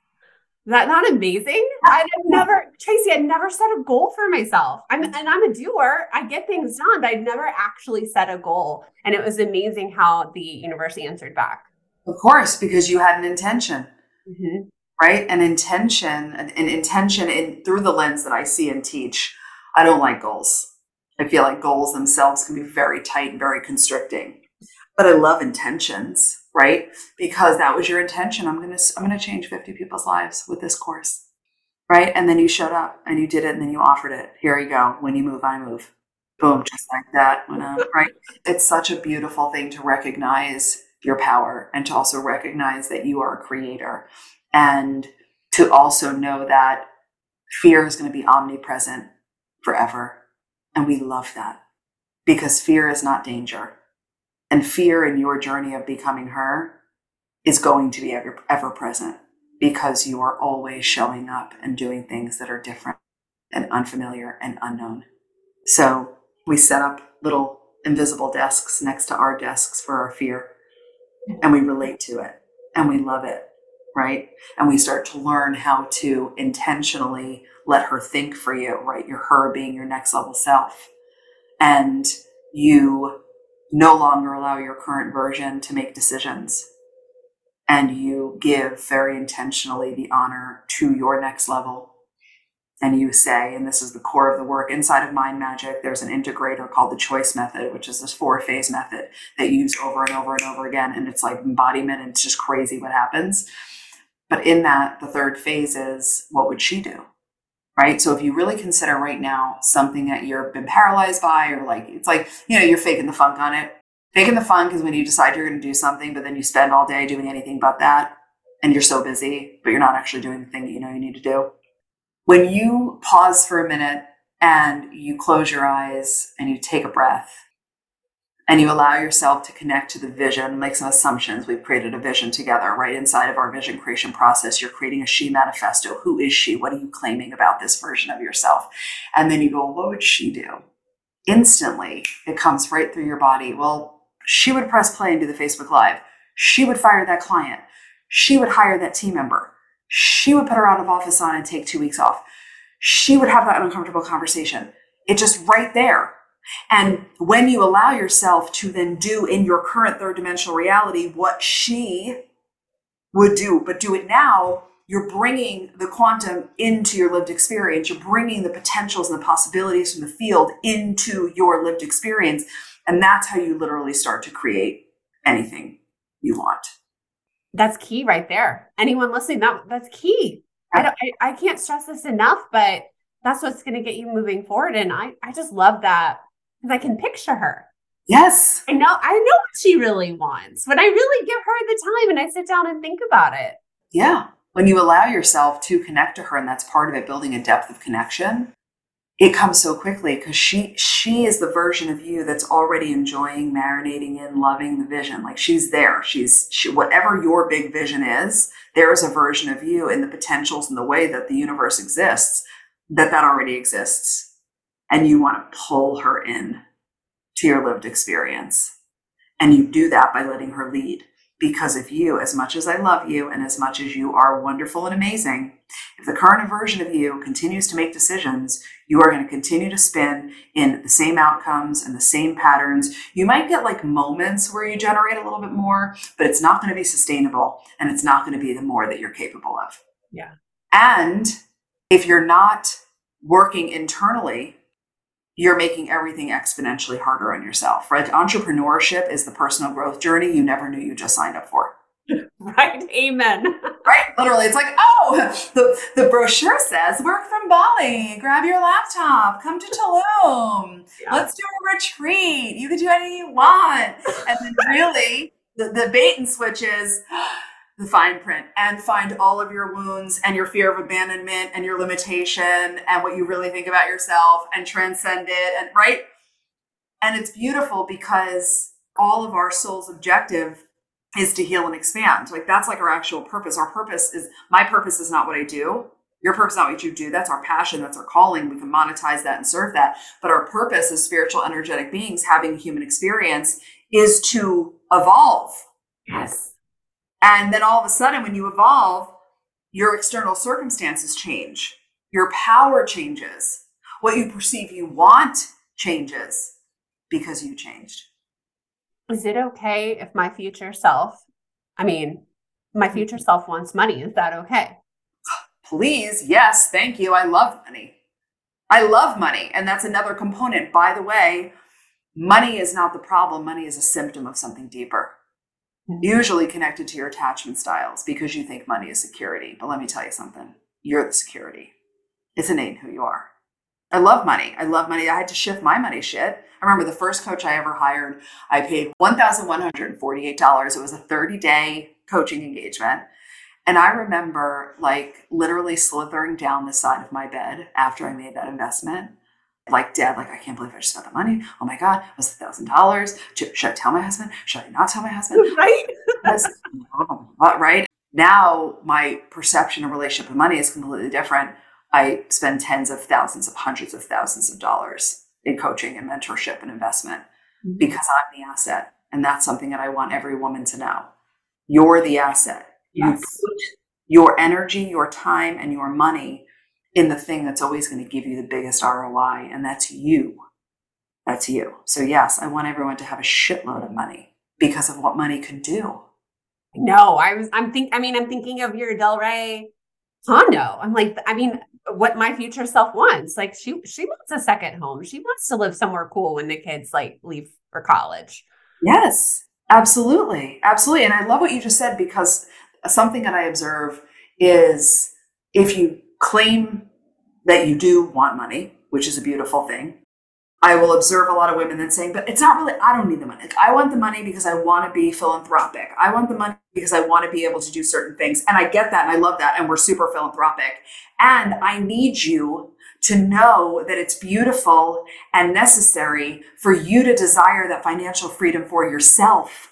Is that not amazing? I'd never, Tracy, I'd never set a goal for myself. I'm and I'm a doer. I get things done, but I'd never actually set a goal. And it was amazing how the universe answered back. Of course, because you had an intention. Mm-hmm. Right? An intention, an, an intention in through the lens that I see and teach. I don't like goals. I feel like goals themselves can be very tight and very constricting. But I love intentions right? Because that was your intention. I'm to I'm to change 50 people's lives with this course. Right? And then you showed up and you did it and then you offered it. Here you go. When you move, I move. Boom, just like that. right? It's such a beautiful thing to recognize your power and to also recognize that you are a creator and to also know that fear is going to be omnipresent forever. And we love that because fear is not danger and fear in your journey of becoming her is going to be ever, ever present because you are always showing up and doing things that are different and unfamiliar and unknown. So we set up little invisible desks next to our desks for our fear and we relate to it and we love it, right? And we start to learn how to intentionally let her think for you, right? You're her being your next level self. And you no longer allow your current version to make decisions. And you give very intentionally the honor to your next level. And you say, and this is the core of the work inside of Mind Magic, there's an integrator called the choice method, which is this four phase method that you use over and over and over again. And it's like embodiment, and it's just crazy what happens. But in that, the third phase is what would she do? right? So if you really consider right now something that you've been paralyzed by, or like it's like you know you're faking the funk on it. Faking the funk is when you decide you're going to do something, but then you spend all day doing anything but that, and you're so busy, but you're not actually doing the thing that you know you need to do. When you pause for a minute and you close your eyes and you take a breath and you allow yourself to connect to the vision, make some assumptions. We've created a vision together, right? Inside of our vision creation process, you're creating a she manifesto. Who is she? What are you claiming about this version of yourself? And then you go, what would she do? Instantly, it comes right through your body. Well, she would press play and do the Facebook Live. She would fire that client. She would hire that team member. She would put her out of office on and take two weeks off. She would have that uncomfortable conversation. It just right there and when you allow yourself to then do in your current third dimensional reality what she would do, but do it now, you're bringing the quantum into your lived experience. You're bringing the potentials and the possibilities from the field into your lived experience. And that's how you literally start to create anything you want. That's key right there. Anyone listening, that that's key. I, don't, I, I can't stress this enough, but that's what's going to get you moving forward. And I, I just love that because I can picture her. Yes. I know I know what she really wants. When I really give her the time and I sit down and think about it. Yeah. When you allow yourself to connect to her, and that's part of it, building a depth of connection, it comes so quickly because she she is the version of you that's already enjoying marinating in loving the vision like she's there she's she, whatever your big vision is there's a version of you in the potentials and the way that the universe exists that that already exists and you want to pull her in to your lived experience and you do that by letting her lead because if you, as much as I love you and as much as you are wonderful and amazing, if the current version of you continues to make decisions, you are going to continue to spin in the same outcomes and the same patterns. You might get like moments where you generate a little bit more, but it's not going to be sustainable and it's not going to be the more that you're capable of. Yeah. And if you're not working internally you're making everything exponentially harder on yourself, right? Entrepreneurship is the personal growth journey you never knew you just signed up for. Right. Amen. right. Literally, it's like, oh, the, the brochure says work from Bali, grab your laptop, come to Tulum, yeah. let's do a retreat. You can do anything you want. And then really, the, the bait and switch is, the fine print and find all of your wounds and your fear of abandonment and your limitation and what you really think about yourself and transcend it and right? And it's beautiful because all of our soul's objective is to heal and expand. Like that's like our actual purpose. Our purpose is my purpose is not what i do. Your purpose is not what you do. That's our passion. That's our calling. We can monetize that and serve that. But our purpose as spiritual energetic beings having human experience is to evolve. Yes and then all of a sudden, when you evolve, your external circumstances change, your power changes, what you perceive you want changes because you changed. Is it okay if my future self, I mean, my future self wants money? Is that okay? Please, yes, thank you. I love money. I love money. And that's another component. By the way, money is not the problem, money is a symptom of something deeper Mm-hmm. usually connected to your attachment styles because you think money is security. But let me tell you something you're the security, it's innate who you are. I love money. I love money. I had to shift my money shit. I remember the first coach I ever hired, I paid $1,148. It was a 30 day coaching engagement. And I remember like literally slithering down the side of my bed after I made that investment like dead, like I can't believe I just spent the money. Oh my God, it was a thousand dollars. Should I tell my husband? Should I not tell my husband? Right. right. Now my perception of relationship with money is completely different. I spend tens of thousands of hundreds of thousands of dollars in coaching and mentorship and investment mm-hmm. because I'm the asset. And that's something that I want every woman to know. You're the asset. Yes. You put your energy, your time, and your money in the thing that's always going to give you the biggest ROI, and that's you. That's you. So, yes, I want everyone to have a shitload of money because of what money can do. No, I was, I'm think, I mean, I'm thinking of your Delray condo. I'm like, I mean, what my future self wants. Like, she, she wants a second home. She wants to live somewhere cool when the kids like leave for college. Yes, absolutely. Absolutely. And I love what you just said because something that I observe is if you claim that you do want money, which is a beautiful thing. I will observe a lot of women then saying, but it's not really, I don't need the money. Like, I want the money because I want to be philanthropic. I want the money because I want to be able to do certain things. And I get that and I love that. And we're super philanthropic. And I need you to know that it's beautiful and necessary for you to desire that financial freedom for yourself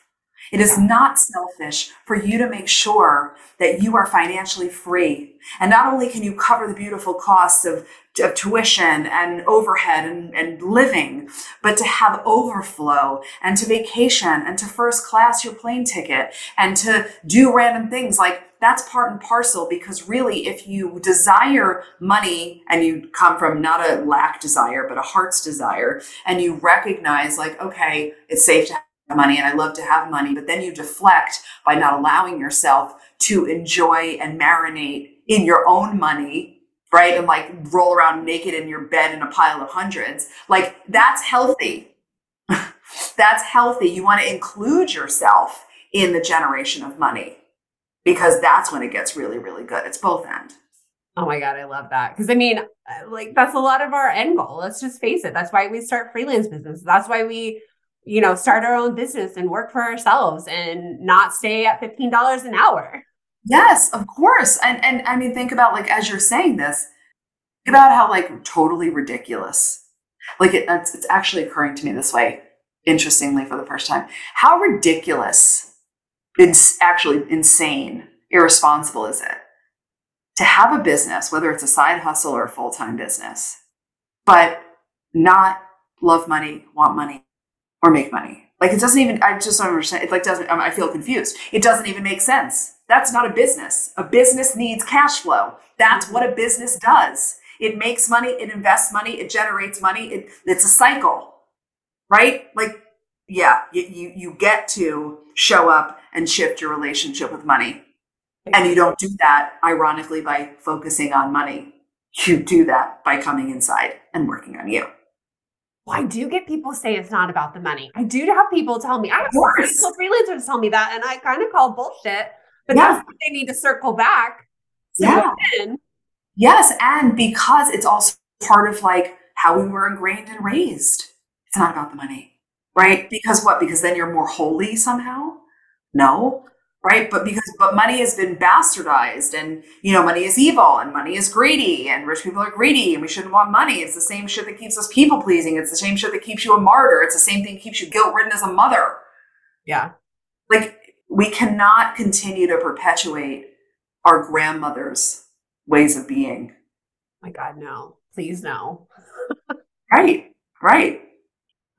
it is not selfish for you to make sure that you are financially free. And not only can you cover the beautiful costs of, of tuition and overhead and, and living, but to have overflow and to vacation and to first class your plane ticket and to do random things like that's part and parcel because really if you desire money and you come from not a lack desire but a heart's desire and you recognize like okay it's safe to money and I love to have money, but then you deflect by not allowing yourself to enjoy and marinate in your own money, right? And like roll around naked in your bed in a pile of hundreds. Like that's healthy. that's healthy. You want to include yourself in the generation of money because that's when it gets really, really good. It's both end. Oh my God, I love that. Because I mean, uh, like, that's a lot of our end goal. Let's just face it. That's why we start freelance business. That's why we you know, start our own business and work for ourselves and not stay at $15 an hour. Yes, of course. And and I mean think about like as you're saying this, think about how like totally ridiculous. Like it, it's, it's actually occurring to me this way, interestingly, for the first time. How ridiculous, it's actually insane, irresponsible is it to have a business, whether it's a side hustle or a full time business, but not love money, want money, or make money? Like it doesn't even. I just don't understand. It like doesn't. Um, I feel confused. It doesn't even make sense. That's not a business. A business needs cash flow. That's what a business does. It makes money, it invests money, it generates money. It, it's a cycle, right? Like, yeah, you, you, you get to show up and shift your relationship with money. And you don't do that, ironically, by focusing on money. You do that by coming inside and working on you. Well, I do get people say it's not about the money. I do have people tell me, I have freelancers tell me that, and I kind of call bullshit, but yeah. they need to circle back. yeah. Yes, and because it's also part of like how we were ingrained and raised. It's not about the money, right? Because what? Because then you're more holy somehow? No, right? But because but money has been bastardized and you know money is evil and money is greedy and rich people are greedy and we shouldn't want money. It's the same shit that keeps us people pleasing. It's the same shit that keeps you a martyr. It's the same thing that keeps you guilt ridden as a mother. Yeah. Like we cannot continue to perpetuate our grandmothers ways of being. My God, no. Please no. right, right.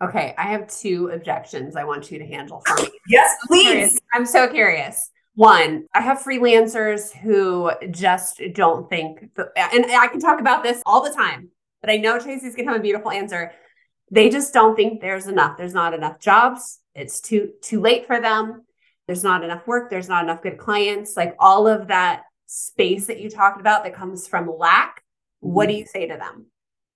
Okay, I have two objections I want you to handle for me. yes, please. I'm so curious. One, I have freelancers who just don't think, the, and I can talk about this all the time, but I know Tracy's gonna have a beautiful answer. They just don't think there's enough. There's not enough jobs. It's too too late for them. There's not enough work. There's not enough good clients. Like all of that space that you talked about that comes from lack, what do mm-hmm. you say to them?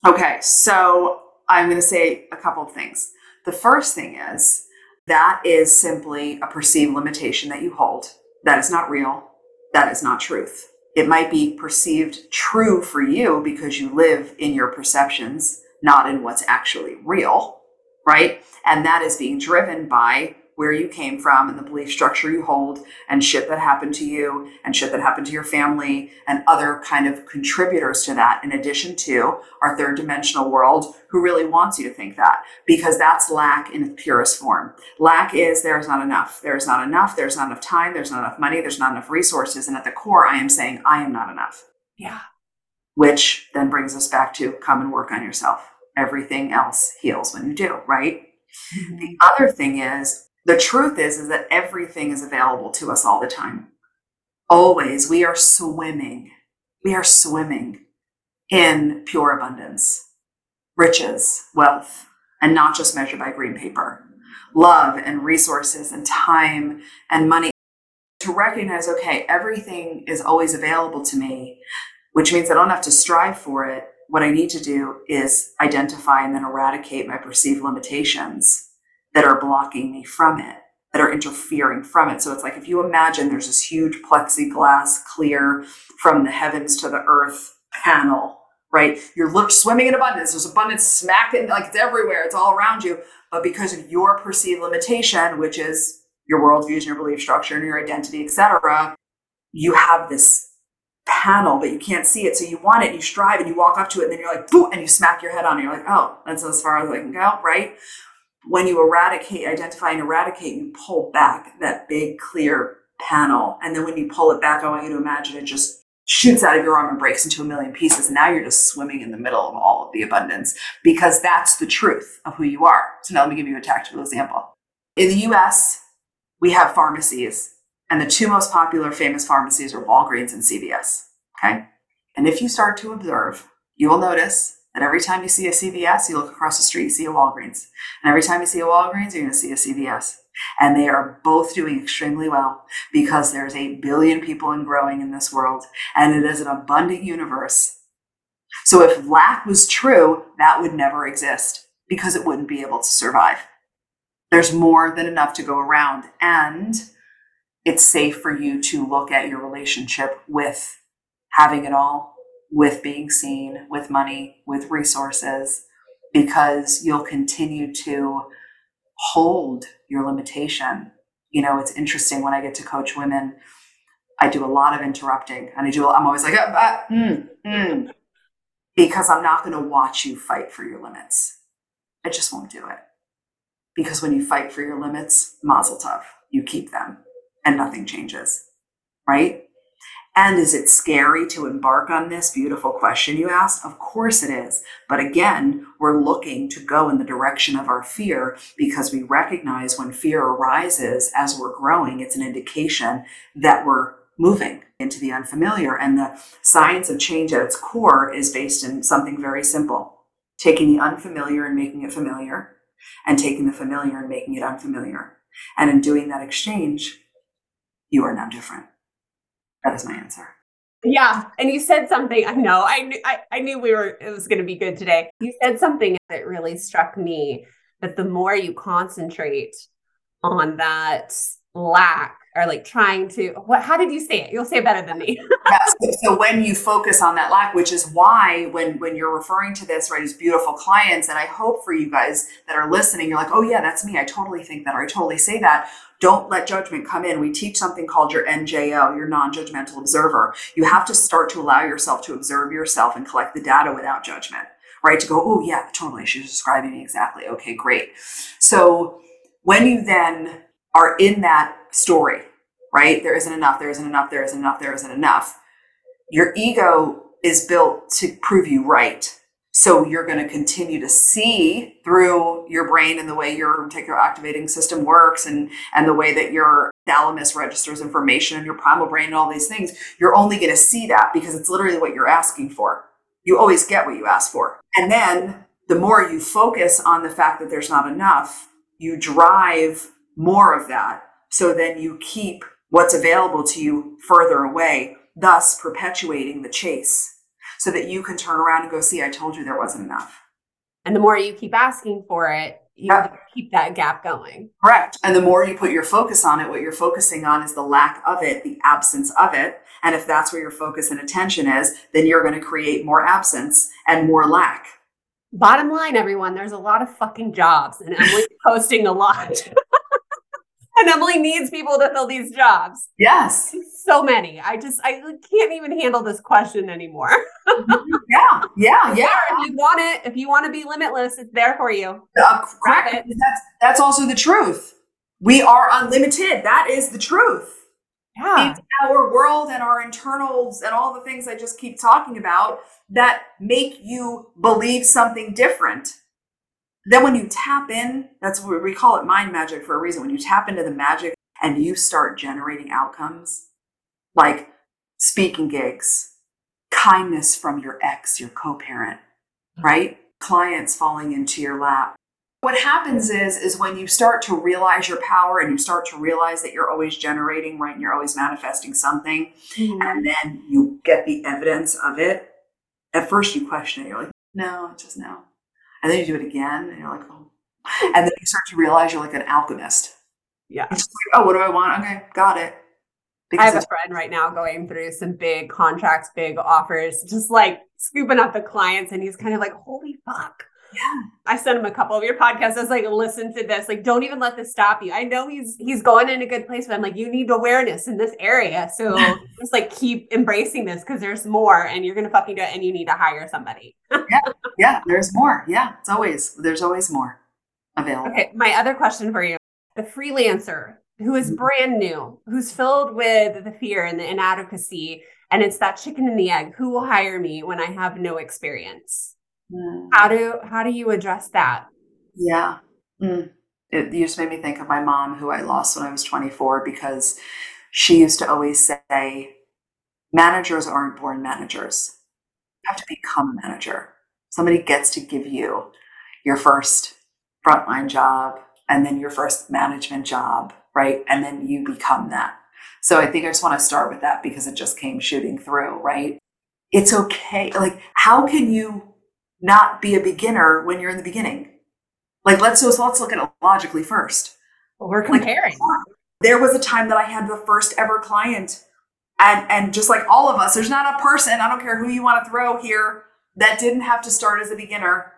Okay, so I'm going to say a couple of things. The first thing is that is simply a perceived limitation that you hold. That is not real. That is not truth. It might be perceived true for you because you live in your perceptions, not in what's actually real, right? And that is being driven by where you came from and the belief structure you hold and shit that happened to you and shit that happened to your family and other kind of contributors to that in addition to our third dimensional world who really wants you to think that because that's lack in its purest form. Lack is there's not enough. There's not enough. There's not enough time. There's not enough money. There's not enough resources. And at the core i am saying i am not enough. Yeah. Which then brings us back to come and work on yourself. Everything else heals when you do right? Mm-hmm. the other thing is the truth is is that everything is available to us all the time. Always. We are swimming. We are swimming in pure abundance riches wealth and not just measured by green paper. Love and resources and time and money to recognize okay everything is always available to me which means i don't have to strive for it. What i need to do is identify and then eradicate my perceived limitations that are blocking me from it, that are interfering from it. So it's like if you imagine there's this huge plexiglass clear from the heavens to the earth panel, right? You're swimming in abundance. There's abundance smack in, like it's everywhere. It's all around you. But because of your perceived limitation, which is your worldviews and your belief structure and your identity, etc., you have this panel, but you can't see it. So you want it, you strive, and you walk up to it, and then you're like, boo, and you smack your head on it. You're like, oh, that's as far as I can go, right? When you eradicate, identify and eradicate, you pull back that big clear panel. And then when you pull it back, I want you to imagine it just shoots out of your arm and breaks into a million pieces. And now you're just swimming in the middle of all of the abundance because that's the truth of who you are. So now let me give you a tactical example. In the US, we have pharmacies, and the two most popular famous pharmacies are Walgreens and CVS. Okay. And if you start to observe, you will notice and every time you see a CVS, you look across the street, you see a Walgreens. And every time you see a Walgreens, you're going to see a CVS. And they are both doing extremely well because there's 8 billion people and growing in this world. And it is an abundant universe. So if lack was true, that would never exist because it wouldn't be able to survive. There's more than enough to go around. And it's safe for you to look at your relationship with having it all with being seen, with money, with resources, because you'll continue to hold your limitation. You know, it's interesting when I get to coach women, I do a lot of interrupting and I do, I'm always like, ah, ah, mm, mm. because I'm not going to watch you fight for your limits. I just won't do it. Because when you fight for your limits, mazel tov, you keep them and nothing changes, right? And is it scary to embark on this beautiful question you asked? Of course it is. But again, we're looking to go in the direction of our fear because we recognize when fear arises as we're growing, it's an indication that we're moving into the unfamiliar. And the science of change at its core is based in something very simple taking the unfamiliar and making it familiar, and taking the familiar and making it unfamiliar. And in doing that exchange, you are now different. That is my answer. Yeah, and you said something. I know. I knew. I, I knew we were. It was going to be good today. You said something that really struck me. That the more you concentrate on that lack or like trying to what how did you say it? You'll say it better than me. Yeah, so, so, when you focus on that lack which is why when when you're referring to this right as beautiful clients and i hope for you guys that are listening you're like oh yeah that's me. I totally think that or i totally say that. Don't let judgment come in. We teach something called your njo your non-judgmental observer. You have to start to allow yourself to observe yourself and collect the data without judgment right to go oh yeah totally. She's describing me exactly. Okay great. So when you then are in that story, right? There isn't enough, there isn't enough, there isn't enough, there isn't enough. Your ego is built to prove you right. So you're going to continue to see through your brain and the way your reticular activating system works and, and the way that your thalamus registers information and your primal brain and all these things. You're only going to see that because it's literally what you're asking for. You always get what you ask for. And then the more you focus on the fact that there's not enough, you drive more of that. So then you keep what's available to you further away, thus perpetuating the chase so that you can turn around and go, see, I told you there wasn't enough. And the more you keep asking for it, you yep. keep that gap going. Correct. And the more you put your focus on it, what you're focusing on is the lack of it, the absence of it. And if that's where your focus and attention is, then you're going to create more absence and more lack. Bottom line, everyone, there's a lot of fucking jobs, and Emily's posting a lot. And Emily needs people to fill these jobs. Yes. So many. I just I can't even handle this question anymore. yeah, yeah, yeah. If you want it, if you want to be limitless, it's there for you. Uh, it. That's that's also the truth. We are unlimited. That is the truth. Yeah. It's our world and our internals and all the things I just keep talking about that make you believe something different then when you tap in, that's what we call it mind magic for a reason. When you tap into the magic and you start generating outcomes like speaking gigs, kindness from your ex, your co parent, right? Clients falling into your lap. What happens is, is when you start to realize your power and you start to realize that you're always generating, right? And you're always manifesting something, mm-hmm. and then you get the evidence of it. At first, you question it. You're like, no, just no and then you do it again, and you're like, oh. And then you start to realize you're like an alchemist. Yeah. Like, oh, what do I want? Okay, got it. Because I have a friend right now going through some big contracts, big offers, just like scooping up the clients, and he's kind of like, holy fuck. Yeah. I sent him a couple of your podcasts. I was like, listen to this. Like, don't even let this stop you. I know he's he's going in a good place, but I'm like, you need awareness in this area. So just like keep embracing this because there's more and you're gonna fucking do it and you need to hire somebody. yeah. Yeah. There's more. Yeah. It's always there's always more available. Okay. My other question for you. The freelancer who is mm-hmm. brand new, who's filled with the fear and the inadequacy, and it's that chicken and the egg. Who will hire me when I have no experience? Mm. How do how do you address that? Yeah. Mm. It, you just made me think of my mom, who I lost when I was 24, because she used to always say, managers aren't born managers. You have to become a manager. Somebody gets to give you your first frontline job and then your first management job, right? And then you become that. So I think I just want to start with that because it just came shooting through, right? It's okay. Like, how can you not be a beginner when you're in the beginning. Like let's so let's look at it logically first. Well, we're comparing. Like, there was a time that I had the first ever client, and and just like all of us, there's not a person, I don't care who you want to throw here, that didn't have to start as a beginner.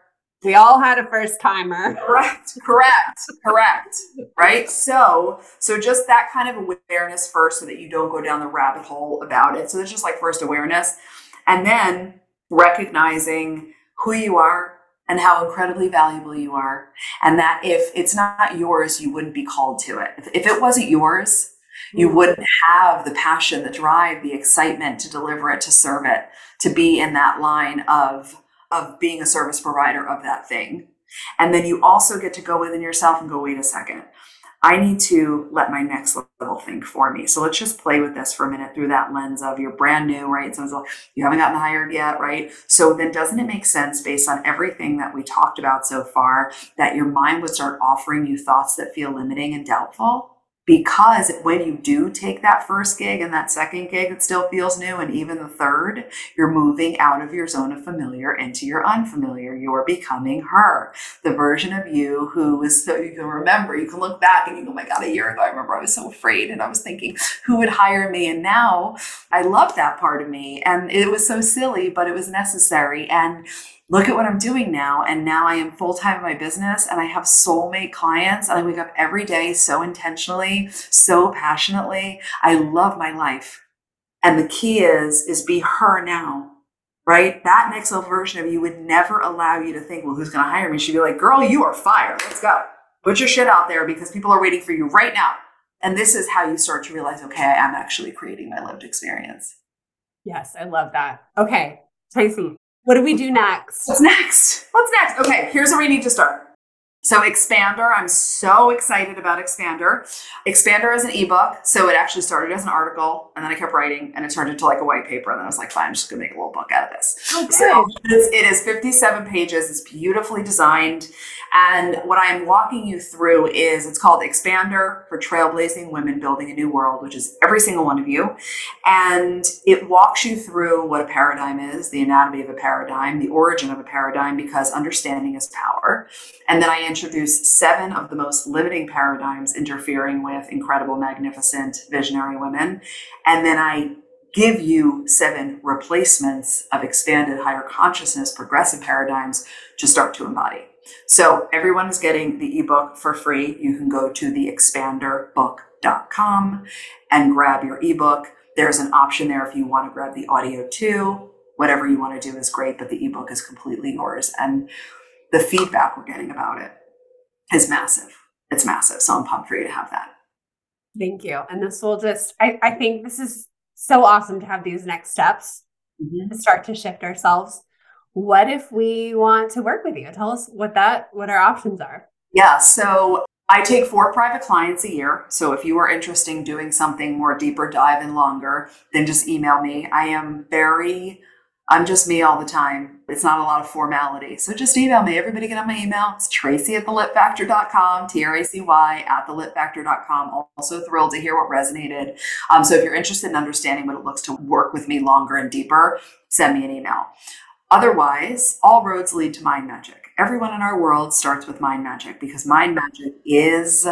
We all had a first timer. Correct, correct, correct. Right. So, so just that kind of awareness first, so that you don't go down the rabbit hole about it. So there's just like first awareness, and then recognizing who you are and how incredibly valuable you are. And that if it's not yours, you wouldn't be called to it. If, if it wasn't yours, you mm-hmm. wouldn't have the passion, the drive, the excitement to deliver it, to serve it, to be in that line of, of being a service provider of that thing. And then you also get to go within yourself and go, wait a second. I need to let my next level think for me. So let's just play with this for a minute through that lens of you're brand new, right? So like, you haven't gotten hired yet, right? So then doesn't it make sense based on everything that we talked about so far that your mind would start offering you thoughts that feel limiting and doubtful? Because when you do take that first gig and that second gig it still feels new and even the third you're moving out of your zone of familiar into your unfamiliar. You're becoming her. The version of you who is so you can remember you can look back and you go oh my god a year ago i remember i was so afraid and i was thinking who would hire me? And now i love that part of me. And it was so silly but it was necessary. And look at what I'm doing now. And now I am full time in my business and I have soulmate clients and I wake up every day so intentionally, so passionately. I love my life. And the key is, is be her now, right? That next level version of you would never allow you to think, well, who's going to hire me? She'd be like, girl, you are fired. Let's go. Put your shit out there because people are waiting for you right now. And this is how you start to realize, okay, I am actually creating my lived experience. Yes, I love that. Okay, Tracy, what do we do next? What's next? What's next? Okay, here's where we need to start. So Expander, I'm so excited about Expander. Expander is an ebook, so it actually started as an article, and then I kept writing, and it turned into like a white paper, and then I was like, fine, I'm just gonna make a little book out of this. Okay. So it's, it is 57 pages. It's beautifully designed. And what I am walking you through is it's called Expander for Trailblazing Women Building a New World, which is every single one of you. And it walks you through what a paradigm is, the anatomy of a paradigm, the origin of a paradigm, because understanding is power. And then I introduce seven of the most limiting paradigms interfering with incredible, magnificent, visionary women. And then I give you seven replacements of expanded higher consciousness progressive paradigms to start to embody. So everyone is getting the ebook for free. You can go to theexpanderbook.com and grab your ebook. There's an option there if you want to grab the audio too. Whatever you want to do is great, but the ebook is completely yours. And the feedback we're getting about it is massive. It's massive. So I'm pumped for you to have that. Thank you. And this will just, I, I think this is so awesome to have these next steps mm-hmm. to start to shift ourselves what if we want to work with you? Tell us what that what our options are. Yeah, so I take four private clients a year. So if you are interested in doing something more deeper dive and longer, then just email me. I am very I'm just me all the time. It's not a lot of formality. So just email me. Everybody get on my email. It's tracy at thelittfactor.com, T-R-A-C-Y at thelittfactor.com. Also thrilled to hear what resonated. Um, so if you're interested in understanding what it looks to work with me longer and deeper, send me an email. Otherwise, all roads lead to mind magic. Everyone in our world starts with mind magic because mind magic is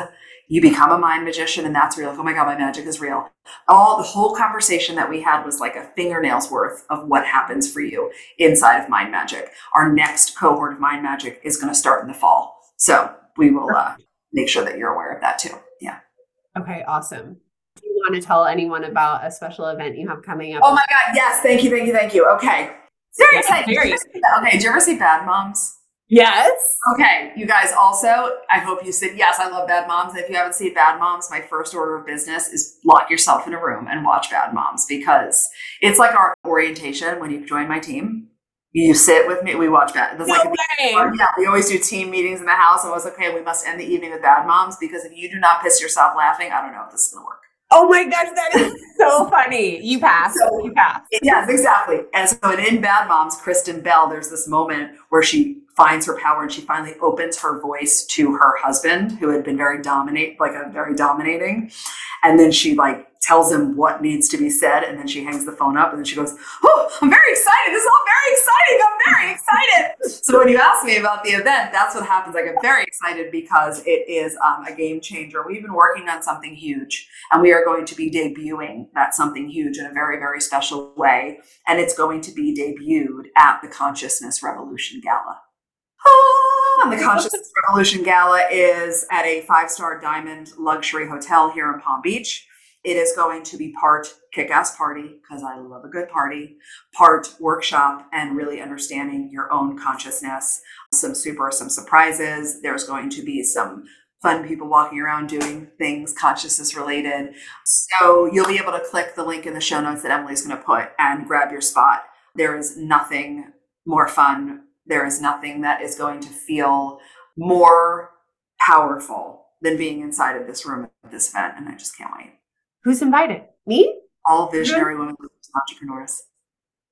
you become a mind magician and that's real. Like, oh my God, my magic is real. All the whole conversation that we had was like a fingernail's worth of what happens for you inside of mind magic. Our next cohort of mind magic is going to start in the fall. So we will uh, make sure that you're aware of that too. Yeah. Okay, awesome. Do you want to tell anyone about a special event you have coming up? Oh my God, yes. Thank you, thank you, thank you. Okay. Very excited. Okay, did you ever see Bad Moms? Yes. Okay, you guys also, I hope you said yes, I love Bad Moms. If you haven't seen Bad Moms, my first order of business is lock yourself in a room and watch Bad Moms because it's like our orientation when you join my team. You sit with me, we watch Bad. That's no like way. yeah, we always do team meetings in the house. I was okay, we must end the evening with Bad Moms because if you do not piss yourself laughing, I don't know if this is gonna work. Oh my gosh, that is so funny. You pass. So, you pass. Yes, exactly. And so in Bad Moms, Kristen Bell, there's this moment where she finds her power and she finally opens her voice to her husband, who had been very dominate, like a very dominating. And then she like tells him what needs to be said, and then she hangs the phone up, and then she goes, "Oh, I'm very excited! This is all very exciting! I'm very excited!" so when you ask me about the event, that's what happens. I get very excited because it is um, a game changer. We've been working on something huge, and we are going to be debuting that something huge in a very, very special way, and it's going to be debuted at the Consciousness Revolution Gala. Ah, the Consciousness Revolution Gala is at a five star diamond luxury hotel here in Palm Beach. It is going to be part kick ass party, because I love a good party, part workshop and really understanding your own consciousness, some super, some surprises. There's going to be some fun people walking around doing things consciousness related. So you'll be able to click the link in the show notes that Emily's going to put and grab your spot. There is nothing more fun. There is nothing that is going to feel more powerful than being inside of this room at this event. And I just can't wait. Who's invited? Me? All visionary women entrepreneurs.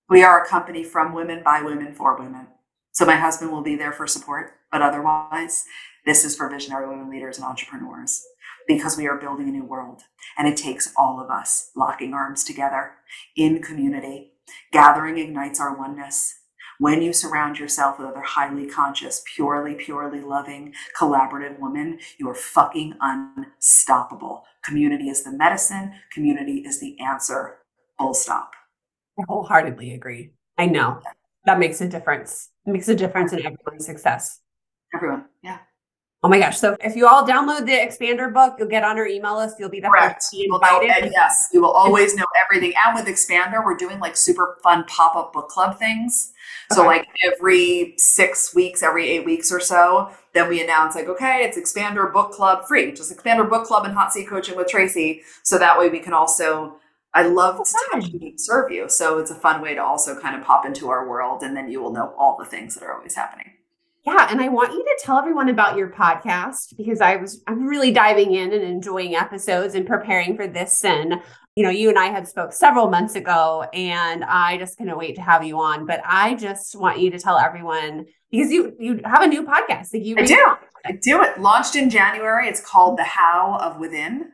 We are a company from women by women for women. So my husband will be there for support, but otherwise, this is for visionary women leaders and entrepreneurs because we are building a new world. And it takes all of us locking arms together in community. Gathering ignites our oneness. When you surround yourself with other highly conscious, purely, purely loving, collaborative women, you are fucking unstoppable. Community is the medicine, community is the answer. Full stop. I wholeheartedly agree. I know that makes a difference. It makes a difference in everyone's success. Everyone, yeah. Oh my gosh. So if you all download the expander book, you'll get on our email list. You'll be the Correct. first to be invited. Know, yes, you will always know everything. And with expander, we're doing like super fun pop-up book club things. So okay. like every six weeks, every eight weeks or so, then we announce like, okay, it's expander book club free, just expander book club and hot seat coaching with Tracy. So that way we can also I love oh, to touch and serve you. So it's a fun way to also kind of pop into our world and then you will know all the things that are always happening. Yeah, and I want you to tell everyone about your podcast because I was I'm really diving in and enjoying episodes and preparing for this and you know, you and I had spoke several months ago and I just couldn't wait to have you on, but I just want you to tell everyone because you you have a new podcast that you I do. I do it. Launched in January. It's called The How of Within.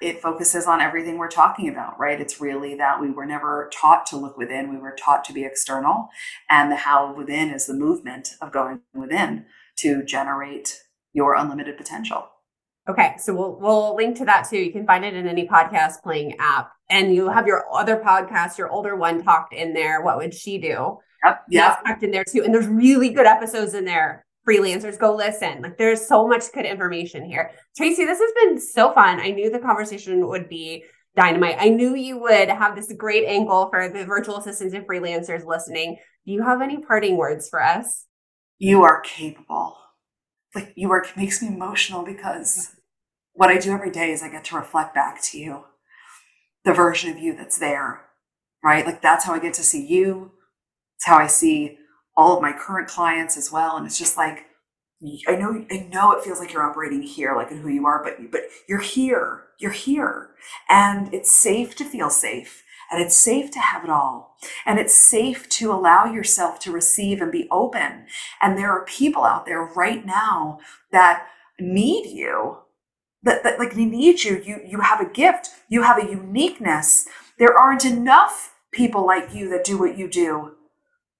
It focuses on everything we're talking about, right? It's really that we were never taught to look within, we were taught to be external. And the how within is the movement of going within to generate your unlimited potential. Okay, so we'll we'll link to that too. You can find it in any podcast playing app, and you have your other podcast, your older one, talked in there. What would she do? Yep, yeah, talked in there too. And there's really good episodes in there freelancers go listen like there's so much good information here. Tracy this has been so fun. I knew the conversation would be dynamite. I knew you would have this great angle for the virtual assistants and freelancers listening. Do you have any parting words for us? You are capable. Like you are makes me emotional because what i do every day is i get to reflect back to you the version of you that's there right? Like that's how i get to see you. It's how i see all of my current clients as well. And it's just like, I know, I know it feels like you're operating here, like in who you are, but, but you're here, you're here. And it's safe to feel safe. And it's safe to have it all. And it's safe to allow yourself to receive and be open. And there are people out there right now that need you that, that like they need you you you have a gift you have a uniqueness there aren't enough people like you that do what you do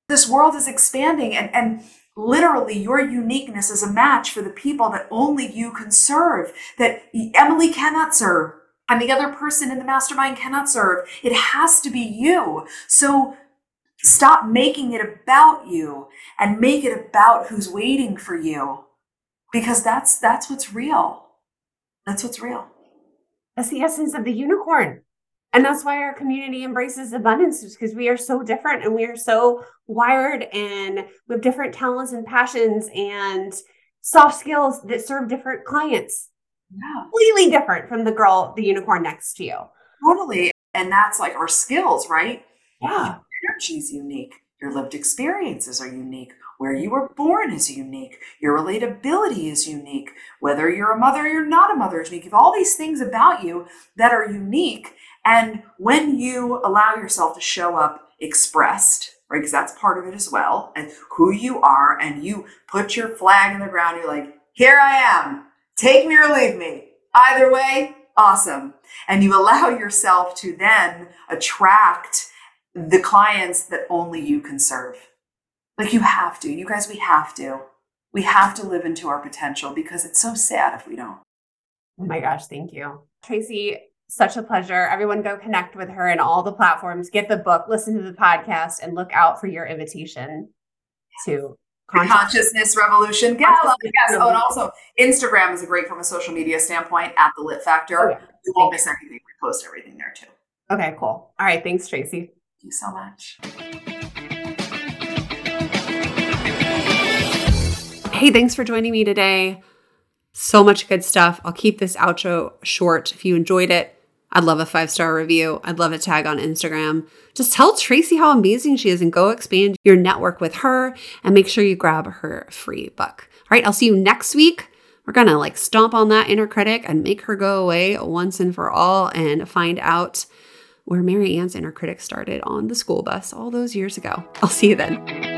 this world is expanding and, and literally your uniqueness is a match for the people that only you can serve, that Emily cannot serve. And the other person in the mastermind cannot serve. It has to be you. So stop making it about you and make it about who's waiting for you because that's that's what's real that's what's real that's the essence of the unicorn and that's why our community embraces abundance because we are so different and we are so wired and we have different talents and passions and soft skills that serve different clients. Yeah. Completely different from the girl, the unicorn next to you. Totally. And that's like our skills, right? Yeah. Your energy is unique. Your lived experiences are unique. Where you were born is unique. Your relatability is unique. Whether you're a mother or you're not a mother is unique. You have all these things about you that are unique and when you allow yourself to show up expressed, right, because that's part of it as well, and who you are, and you put your flag in the ground, you're like, here I am, take me or leave me. Either way, awesome. And you allow yourself to then attract the clients that only you can serve. Like you have to. You guys, we have to. We have to live into our potential because it's so sad if we don't. Oh my gosh, thank you. Tracy, such a pleasure. Everyone go connect with her in all the platforms, get the book, listen to the podcast, and look out for your invitation to Consciousness Revolution Gala. Yes. Oh, and also Instagram is a great from a social media standpoint at the Litt Factor. Oh, yeah. You won't miss anything. We post everything there too. Okay, cool. All right. Thanks, Tracy. Thank you so much. Hey, thanks for joining me today. So much good stuff. I'll keep this outro short. If you enjoyed it, I'd love a five star review. I'd love a tag on Instagram. Just tell Tracy how amazing she is and go expand your network with her and make sure you grab her free book. All right, I'll see you next week. We're to like stomp on that inner critic and make her go away once and for all and find out where Mary Ann's inner critic started on the school bus all those years ago. I'll see you then.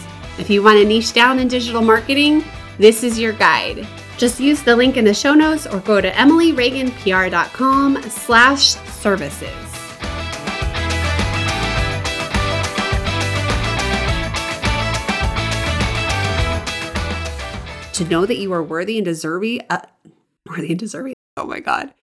If you want to niche down in digital marketing, this is your guide. Just use the link in the show notes or go to emilyreaganpr.com slash services. To know that you are worthy and deserving, uh, worthy and deserving. Oh my God.